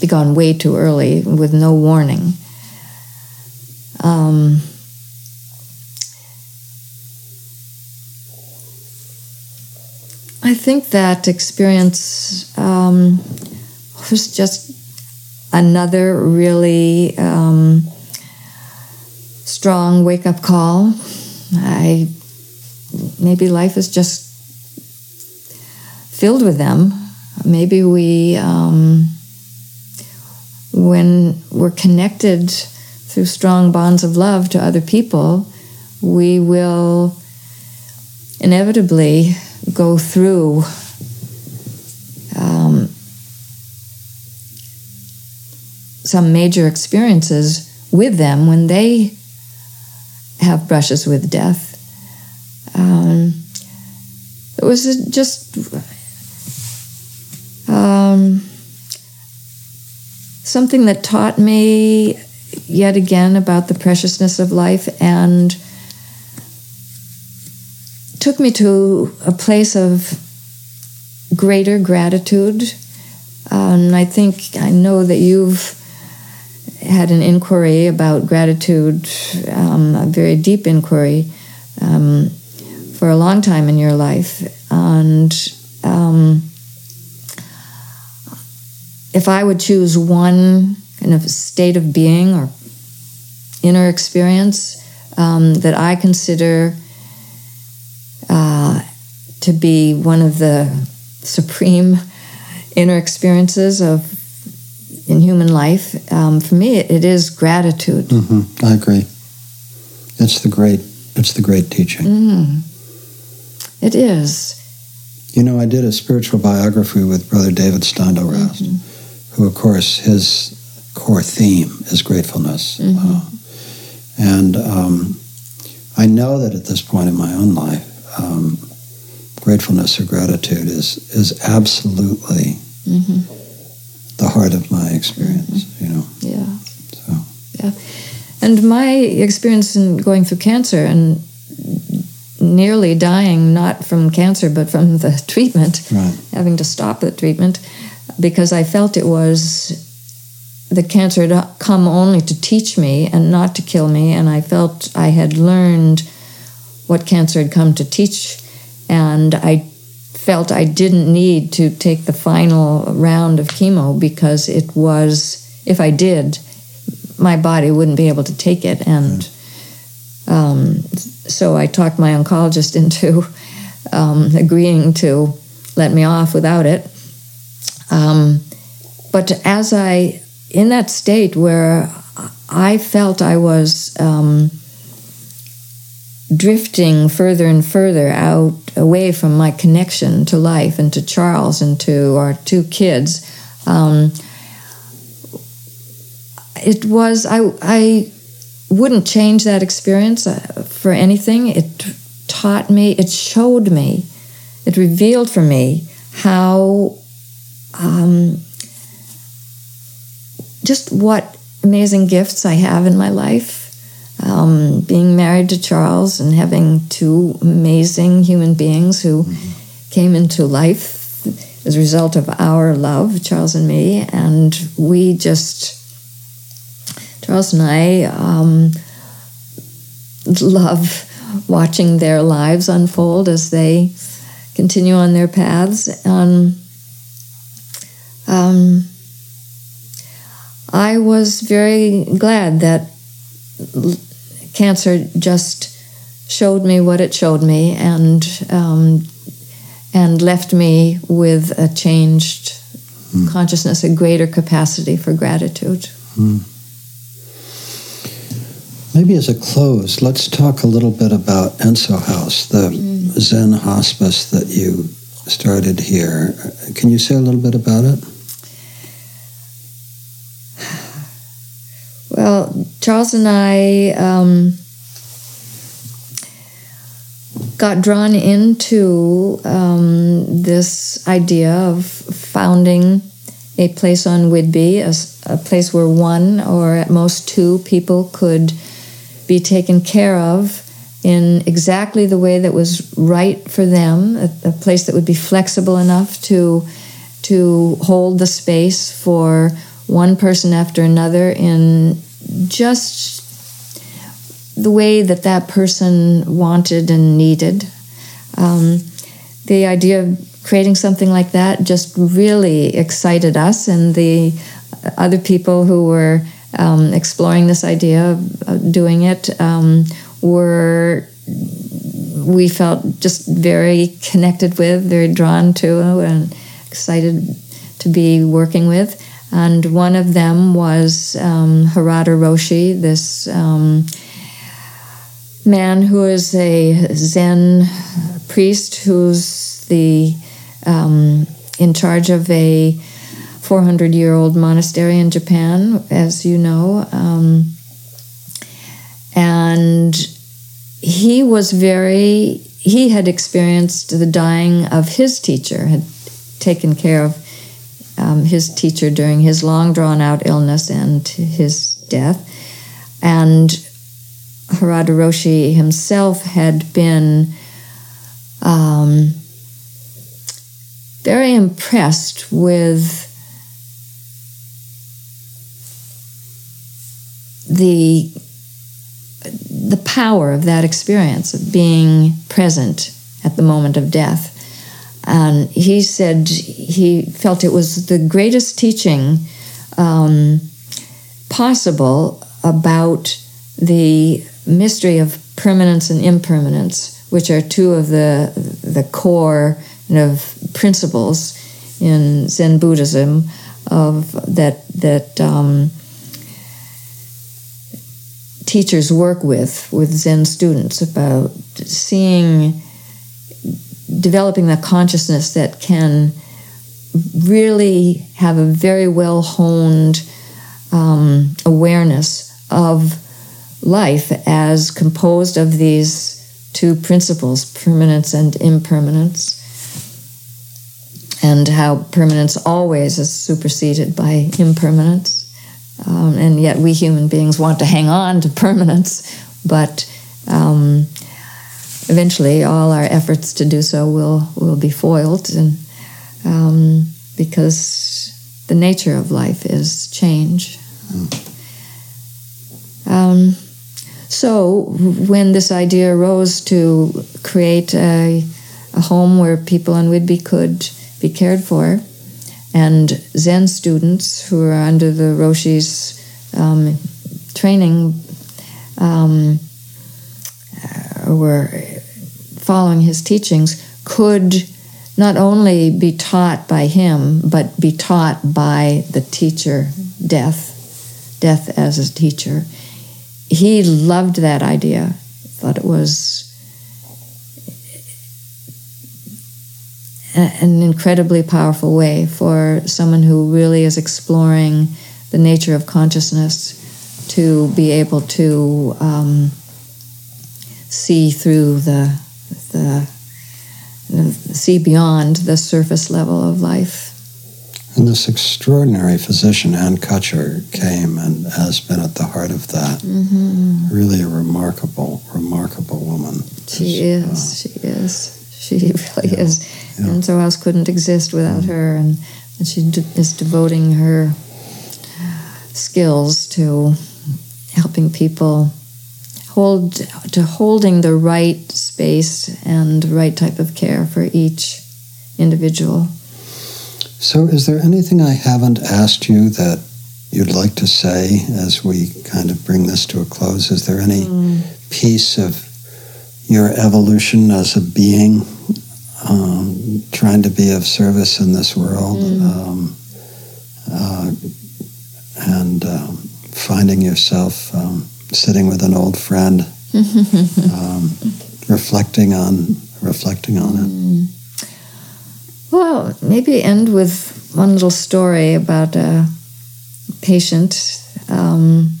be gone way too early with no warning. Um, I think that experience um, was just another really um, strong wake up call. I maybe life is just filled with them. Maybe we, um, when we're connected through strong bonds of love to other people, we will inevitably go through some major experiences with them when they have brushes with death. Um, it was just um, something that taught me yet again about the preciousness of life and took me to a place of greater gratitude. and I think I know that you've had an inquiry about gratitude, um, a very deep inquiry, um, for a long time in your life. And um, if I would choose one kind of state of being or inner experience um, that I consider uh, to be one of the supreme inner experiences of in human life, um, for me, it, it is gratitude. Mm-hmm. I agree. It's the great. It's the great teaching. Mm. It is. You know, I did a spiritual biography with Brother David Steindl-Rast, mm-hmm. who, of course, his core theme is gratefulness. Mm-hmm. Uh, and um, I know that at this point in my own life, um, gratefulness or gratitude is is absolutely mm-hmm. The heart of my experience. Mm-hmm. You know. Yeah. So. Yeah, and my experience in going through cancer and nearly dying not from cancer but from the treatment, right. having to stop the treatment because I felt it was the cancer had come only to teach me and not to kill me, and I felt I had learned what cancer had come to teach, and I felt I didn't need to take the final round of chemo because it was, if I did, my body wouldn't be able to take it, and um, so I talked my oncologist into um, agreeing to let me off without it. Um, but as I in that state where I felt I was um, drifting further and further out away from my connection to life and to Charles and to our two kids. Um, it was I I wouldn't change that experience uh, for anything. It taught me. It showed me. It revealed for me how. Um, just what amazing gifts I have in my life. Um, being married to Charles and having two amazing human beings who mm-hmm. came into life as a result of our love, Charles and me, and we just, Charles and I, um, love watching their lives unfold as they continue on their paths. And um, I was very glad that cancer just showed me what it showed me and um, and left me with a changed mm. consciousness, a greater capacity for gratitude. Mm. Maybe as a close, let's talk a little bit about Enso House, the mm. Zen hospice that you started here. Can you say a little bit about it? Well, Charles and I um, got drawn into um, this idea of founding a place on Whidbey, a, a, place where one or at most two people could be taken care of in exactly the way that was right for them, a, a place that would be flexible enough to to hold the space for one person after another in just the way that that person wanted and needed. Um, the idea of creating something like that just really excited us and the other people who were um, exploring this idea of doing it um, were we felt just very connected with, very drawn to, and excited to be working with and one of them was um, Harada Roshi, this um, man who is a Zen priest who's the um, in charge of a 400 year old monastery in Japan, as you know. Um, and he was very, he had experienced the dying of his teacher, had taken care of um, his teacher during his long drawn out illness and his death. And Harada Roshi himself had been um, very impressed with the the power of that experience of being present at the moment of death and he said he felt it was the greatest teaching um, possible about the mystery of permanence and impermanence, which are two of the the core of principles in Zen Buddhism of that that um, teachers work with with Zen students about seeing developing the consciousness that can really have a very well honed um, awareness of life as composed of these two principles permanence and impermanence and how permanence always is superseded by impermanence. Um, and yet we human beings want to hang on to permanence but um, eventually all our efforts to do so will will be foiled and um, because the nature of life is change. Um, so when this idea arose to create a, a home where people in Whidbey could be cared for, and Zen students who are under the Roshi's um, training um, uh, were following his teachings could not only be taught by him, but be taught by the teacher, death, death as a teacher. He loved that idea, thought it was an incredibly powerful way for someone who really is exploring the nature of consciousness to be able to um, see through the the see beyond the surface level of life. And this extraordinary physician, Ann Kutcher, came and has been at the heart of that. Mm-hmm. Really a remarkable, remarkable woman. She is. Uh, she is. She really yeah, is. Yeah. Enso House couldn't exist without mm-hmm. her. And, and she is devoting her skills to helping people hold to holding the right space and right type of care for each individual. So, is there anything I haven't asked you that you'd like to say as we kind of bring this to a close? Is there any mm. piece of your evolution as a being um, trying to be of service in this world mm. um, uh, and um, finding yourself? Sitting with an old friend, um, reflecting on reflecting on it. Mm. Well, maybe end with one little story about a patient. Um,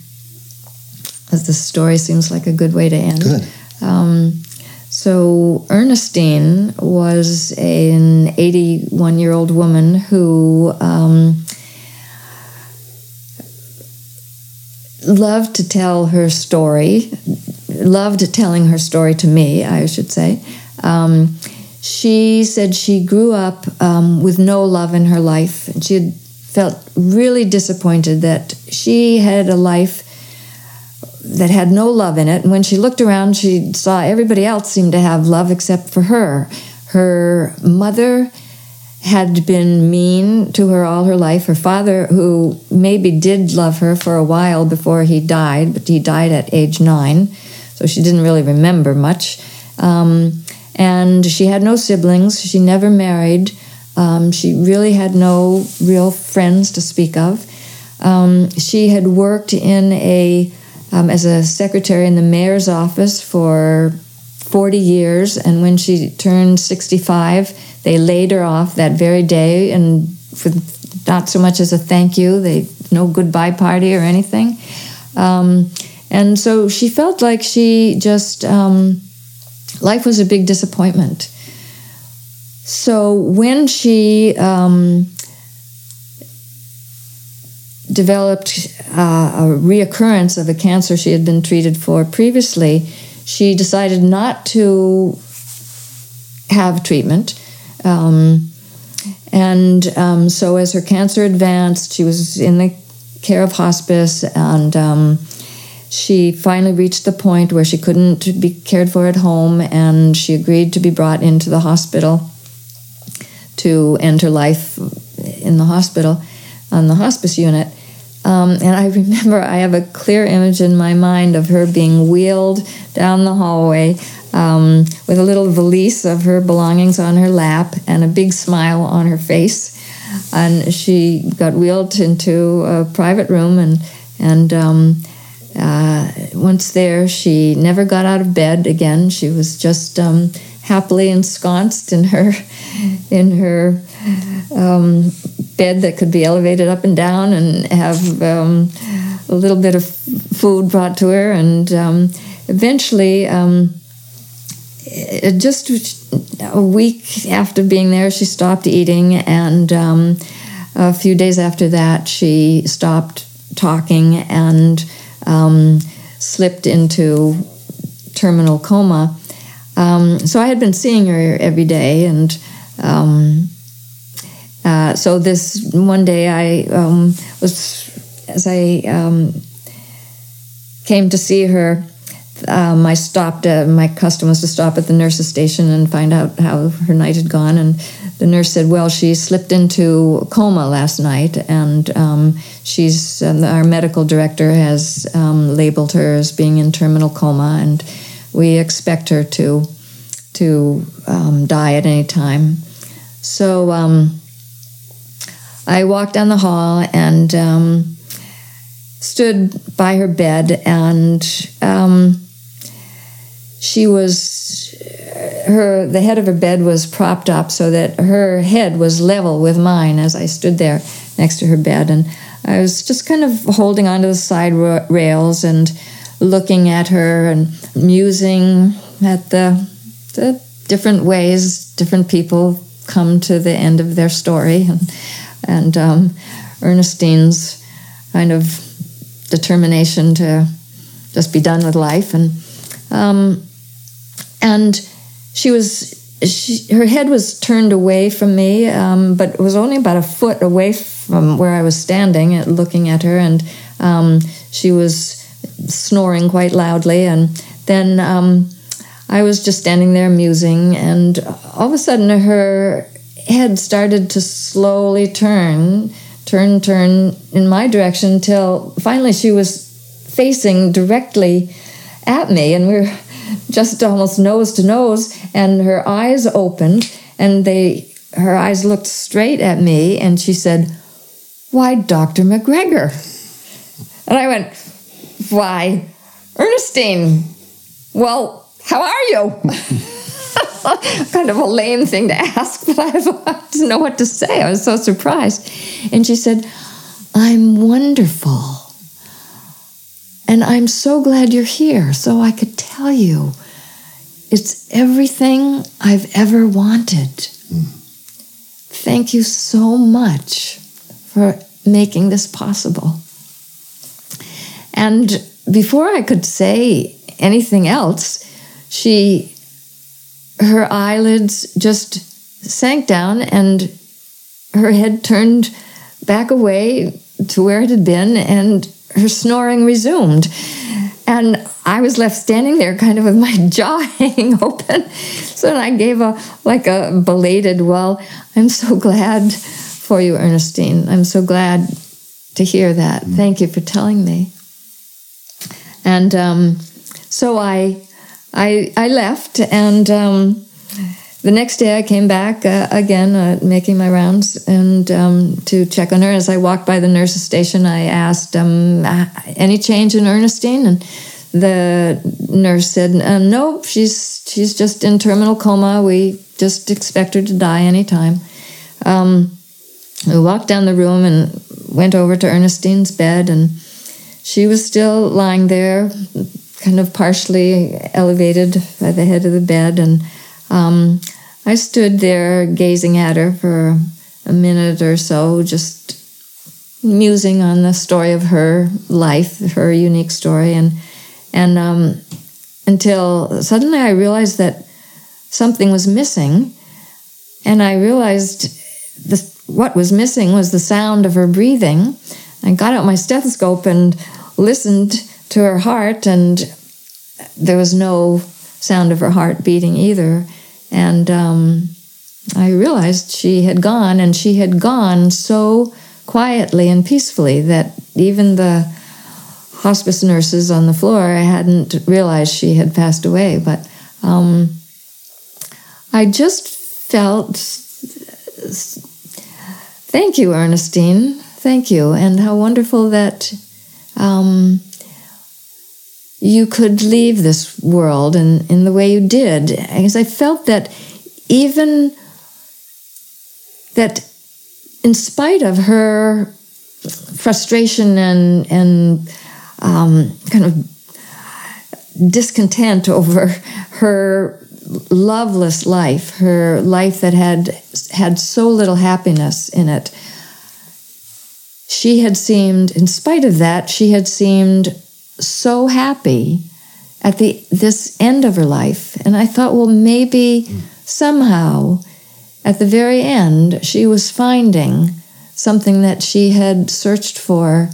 as the story seems like a good way to end. Good. Um, so Ernestine was an 81 year old woman who um, loved to tell her story, loved telling her story to me, I should say. Um, she said she grew up um, with no love in her life, and she had felt really disappointed that she had a life that had no love in it. And when she looked around, she saw everybody else seemed to have love except for her. Her mother had been mean to her all her life. Her father, who maybe did love her for a while before he died, but he died at age nine, so she didn't really remember much. Um, and she had no siblings. She never married. Um, she really had no real friends to speak of. Um, she had worked in a um, as a secretary in the mayor's office for 40 years, and when she turned 65, they laid her off that very day, and for not so much as a thank you, they no goodbye party or anything. Um, and so she felt like she just um, life was a big disappointment. So when she um, developed uh, a reoccurrence of a cancer she had been treated for previously, she decided not to have treatment. Um, and um, so, as her cancer advanced, she was in the care of hospice, and um, she finally reached the point where she couldn't be cared for at home, and she agreed to be brought into the hospital. to end her life in the hospital on the hospice unit. Um, and I remember I have a clear image in my mind of her being wheeled down the hallway um, with a little valise of her belongings on her lap and a big smile on her face. And she got wheeled into a private room, and and um, uh, once there, she never got out of bed again. She was just um, happily ensconced in her in her um, bed that could be elevated up and down and have um, a little bit of food brought to her. And um, eventually, um, just a week after being there, she stopped eating. And um, a few days after that, she stopped talking and um, slipped into terminal coma. so I had been seeing her every day and um, uh, so this one day I um, was, as I um, came to see her, um, I stopped. Uh, my custom was to stop at the nurse's station and find out how her night had gone. And the nurse said, "Well, she slipped into coma last night, and um, she's um, our medical director has um, labeled her as being in terminal coma, and we expect her to to die at any time." So um, I walked down the hall and um, stood by her bed, and um, she was her the head of her bed was propped up so that her head was level with mine as I stood there next to her bed, and I was just kind of holding onto the side rails and looking at her and musing at the the different ways different people come to the end of their story. And and um, Ernestine's kind of determination to just be done with life. And um, and she was she, her head was turned away from me um, but it was only about a foot away from where I was standing looking at her. And um, she was snoring quite loudly. And then um, I was just standing there musing, and all of a sudden her head started to slowly turn, turn, turn in my direction till finally she was facing directly at me, and we are just almost nose to nose, and her eyes opened, and they her eyes looked straight at me, and she said, Why, Dr. MacGregor? And I went, Why, Ernestine, well, how are you? kind of a lame thing to ask, but I didn't know what to say. I was so surprised. And she said, I'm wonderful. And I'm so glad you're here so I could tell you it's everything I've ever wanted. Thank you so much for making this possible. And before I could say anything else, she her eyelids just sank down and her head turned back away to where it had been and her snoring resumed. And i was left standing there kind of with my jaw hanging open. So i gave a like a belated well i'm so glad for you ernestine. I'm so glad to hear that. Mm. thank you for telling me. And um, so i I, I left, and um, the next day I came back uh, again, uh, making my rounds and um, to check on her. As I walked by the nurse's station, I asked, um, "Any change in Ernestine?" And the nurse said, uh, "No, she's she's just in terminal coma. We just expect her to die anytime." Um, we walked down the room and went over to Ernestine's bed, and she was still lying there, kind of partially elevated by the head of the bed. And um, I stood there gazing at her for a minute or so, just musing on the story of her life, her unique story. And, and um, until suddenly I realized that something was missing. And I realized the, what was missing was the sound of her breathing. I got out my stethoscope and listened to her heart, and there was no sound of her heart beating either. And um, I realized she had gone, and she had gone so quietly and peacefully that even the hospice nurses on the floor hadn't realized she had passed away. But um, I just felt thank you, Ernestine. Thank you. And how wonderful that um, you could leave this world in, in the way you did. Because I felt that even that in spite of her frustration and and um, kind of discontent over her loveless life, her life that had had so little happiness in it. She had seemed, in spite of that, she had seemed so happy at the this end of her life, and I thought, well, maybe somehow at the very end, she was finding something that she had searched for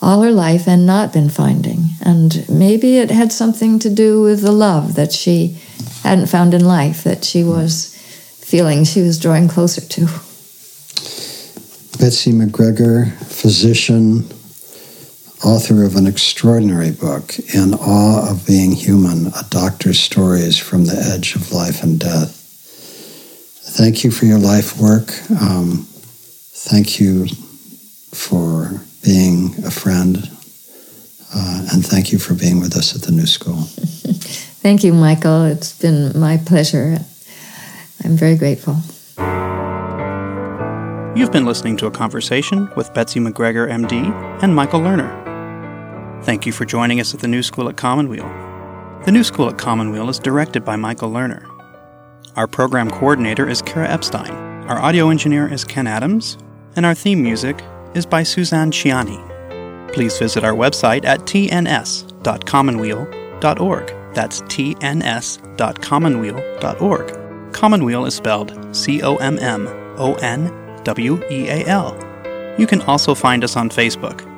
all her life and not been finding. And maybe it had something to do with the love that she hadn't found in life, that she was feeling she was drawing closer to. Betsy MacGregor, physician, author of an extraordinary book, In Awe of Being Human A Doctor's Stories from the Edge of Life and Death. Thank you for your life work. Um, thank you for being a friend. Uh, and thank you for being with us at the New School. thank you, Michael. It's been my pleasure. I'm very grateful. You've been listening to a conversation with Betsy MacGregor, MD, and Michael Lerner. Thank you for joining us at the New School at Commonweal. The New School at Commonweal is directed by Michael Lerner. Our program coordinator is Kara Epstein. Our audio engineer is Ken Adams. And our theme music is by Suzanne Ciani. Please visit our website at tns.commonweal.org. That's tns.commonweal.org. Commonweal is spelled C O M M O N W E A L. You can also find us on Facebook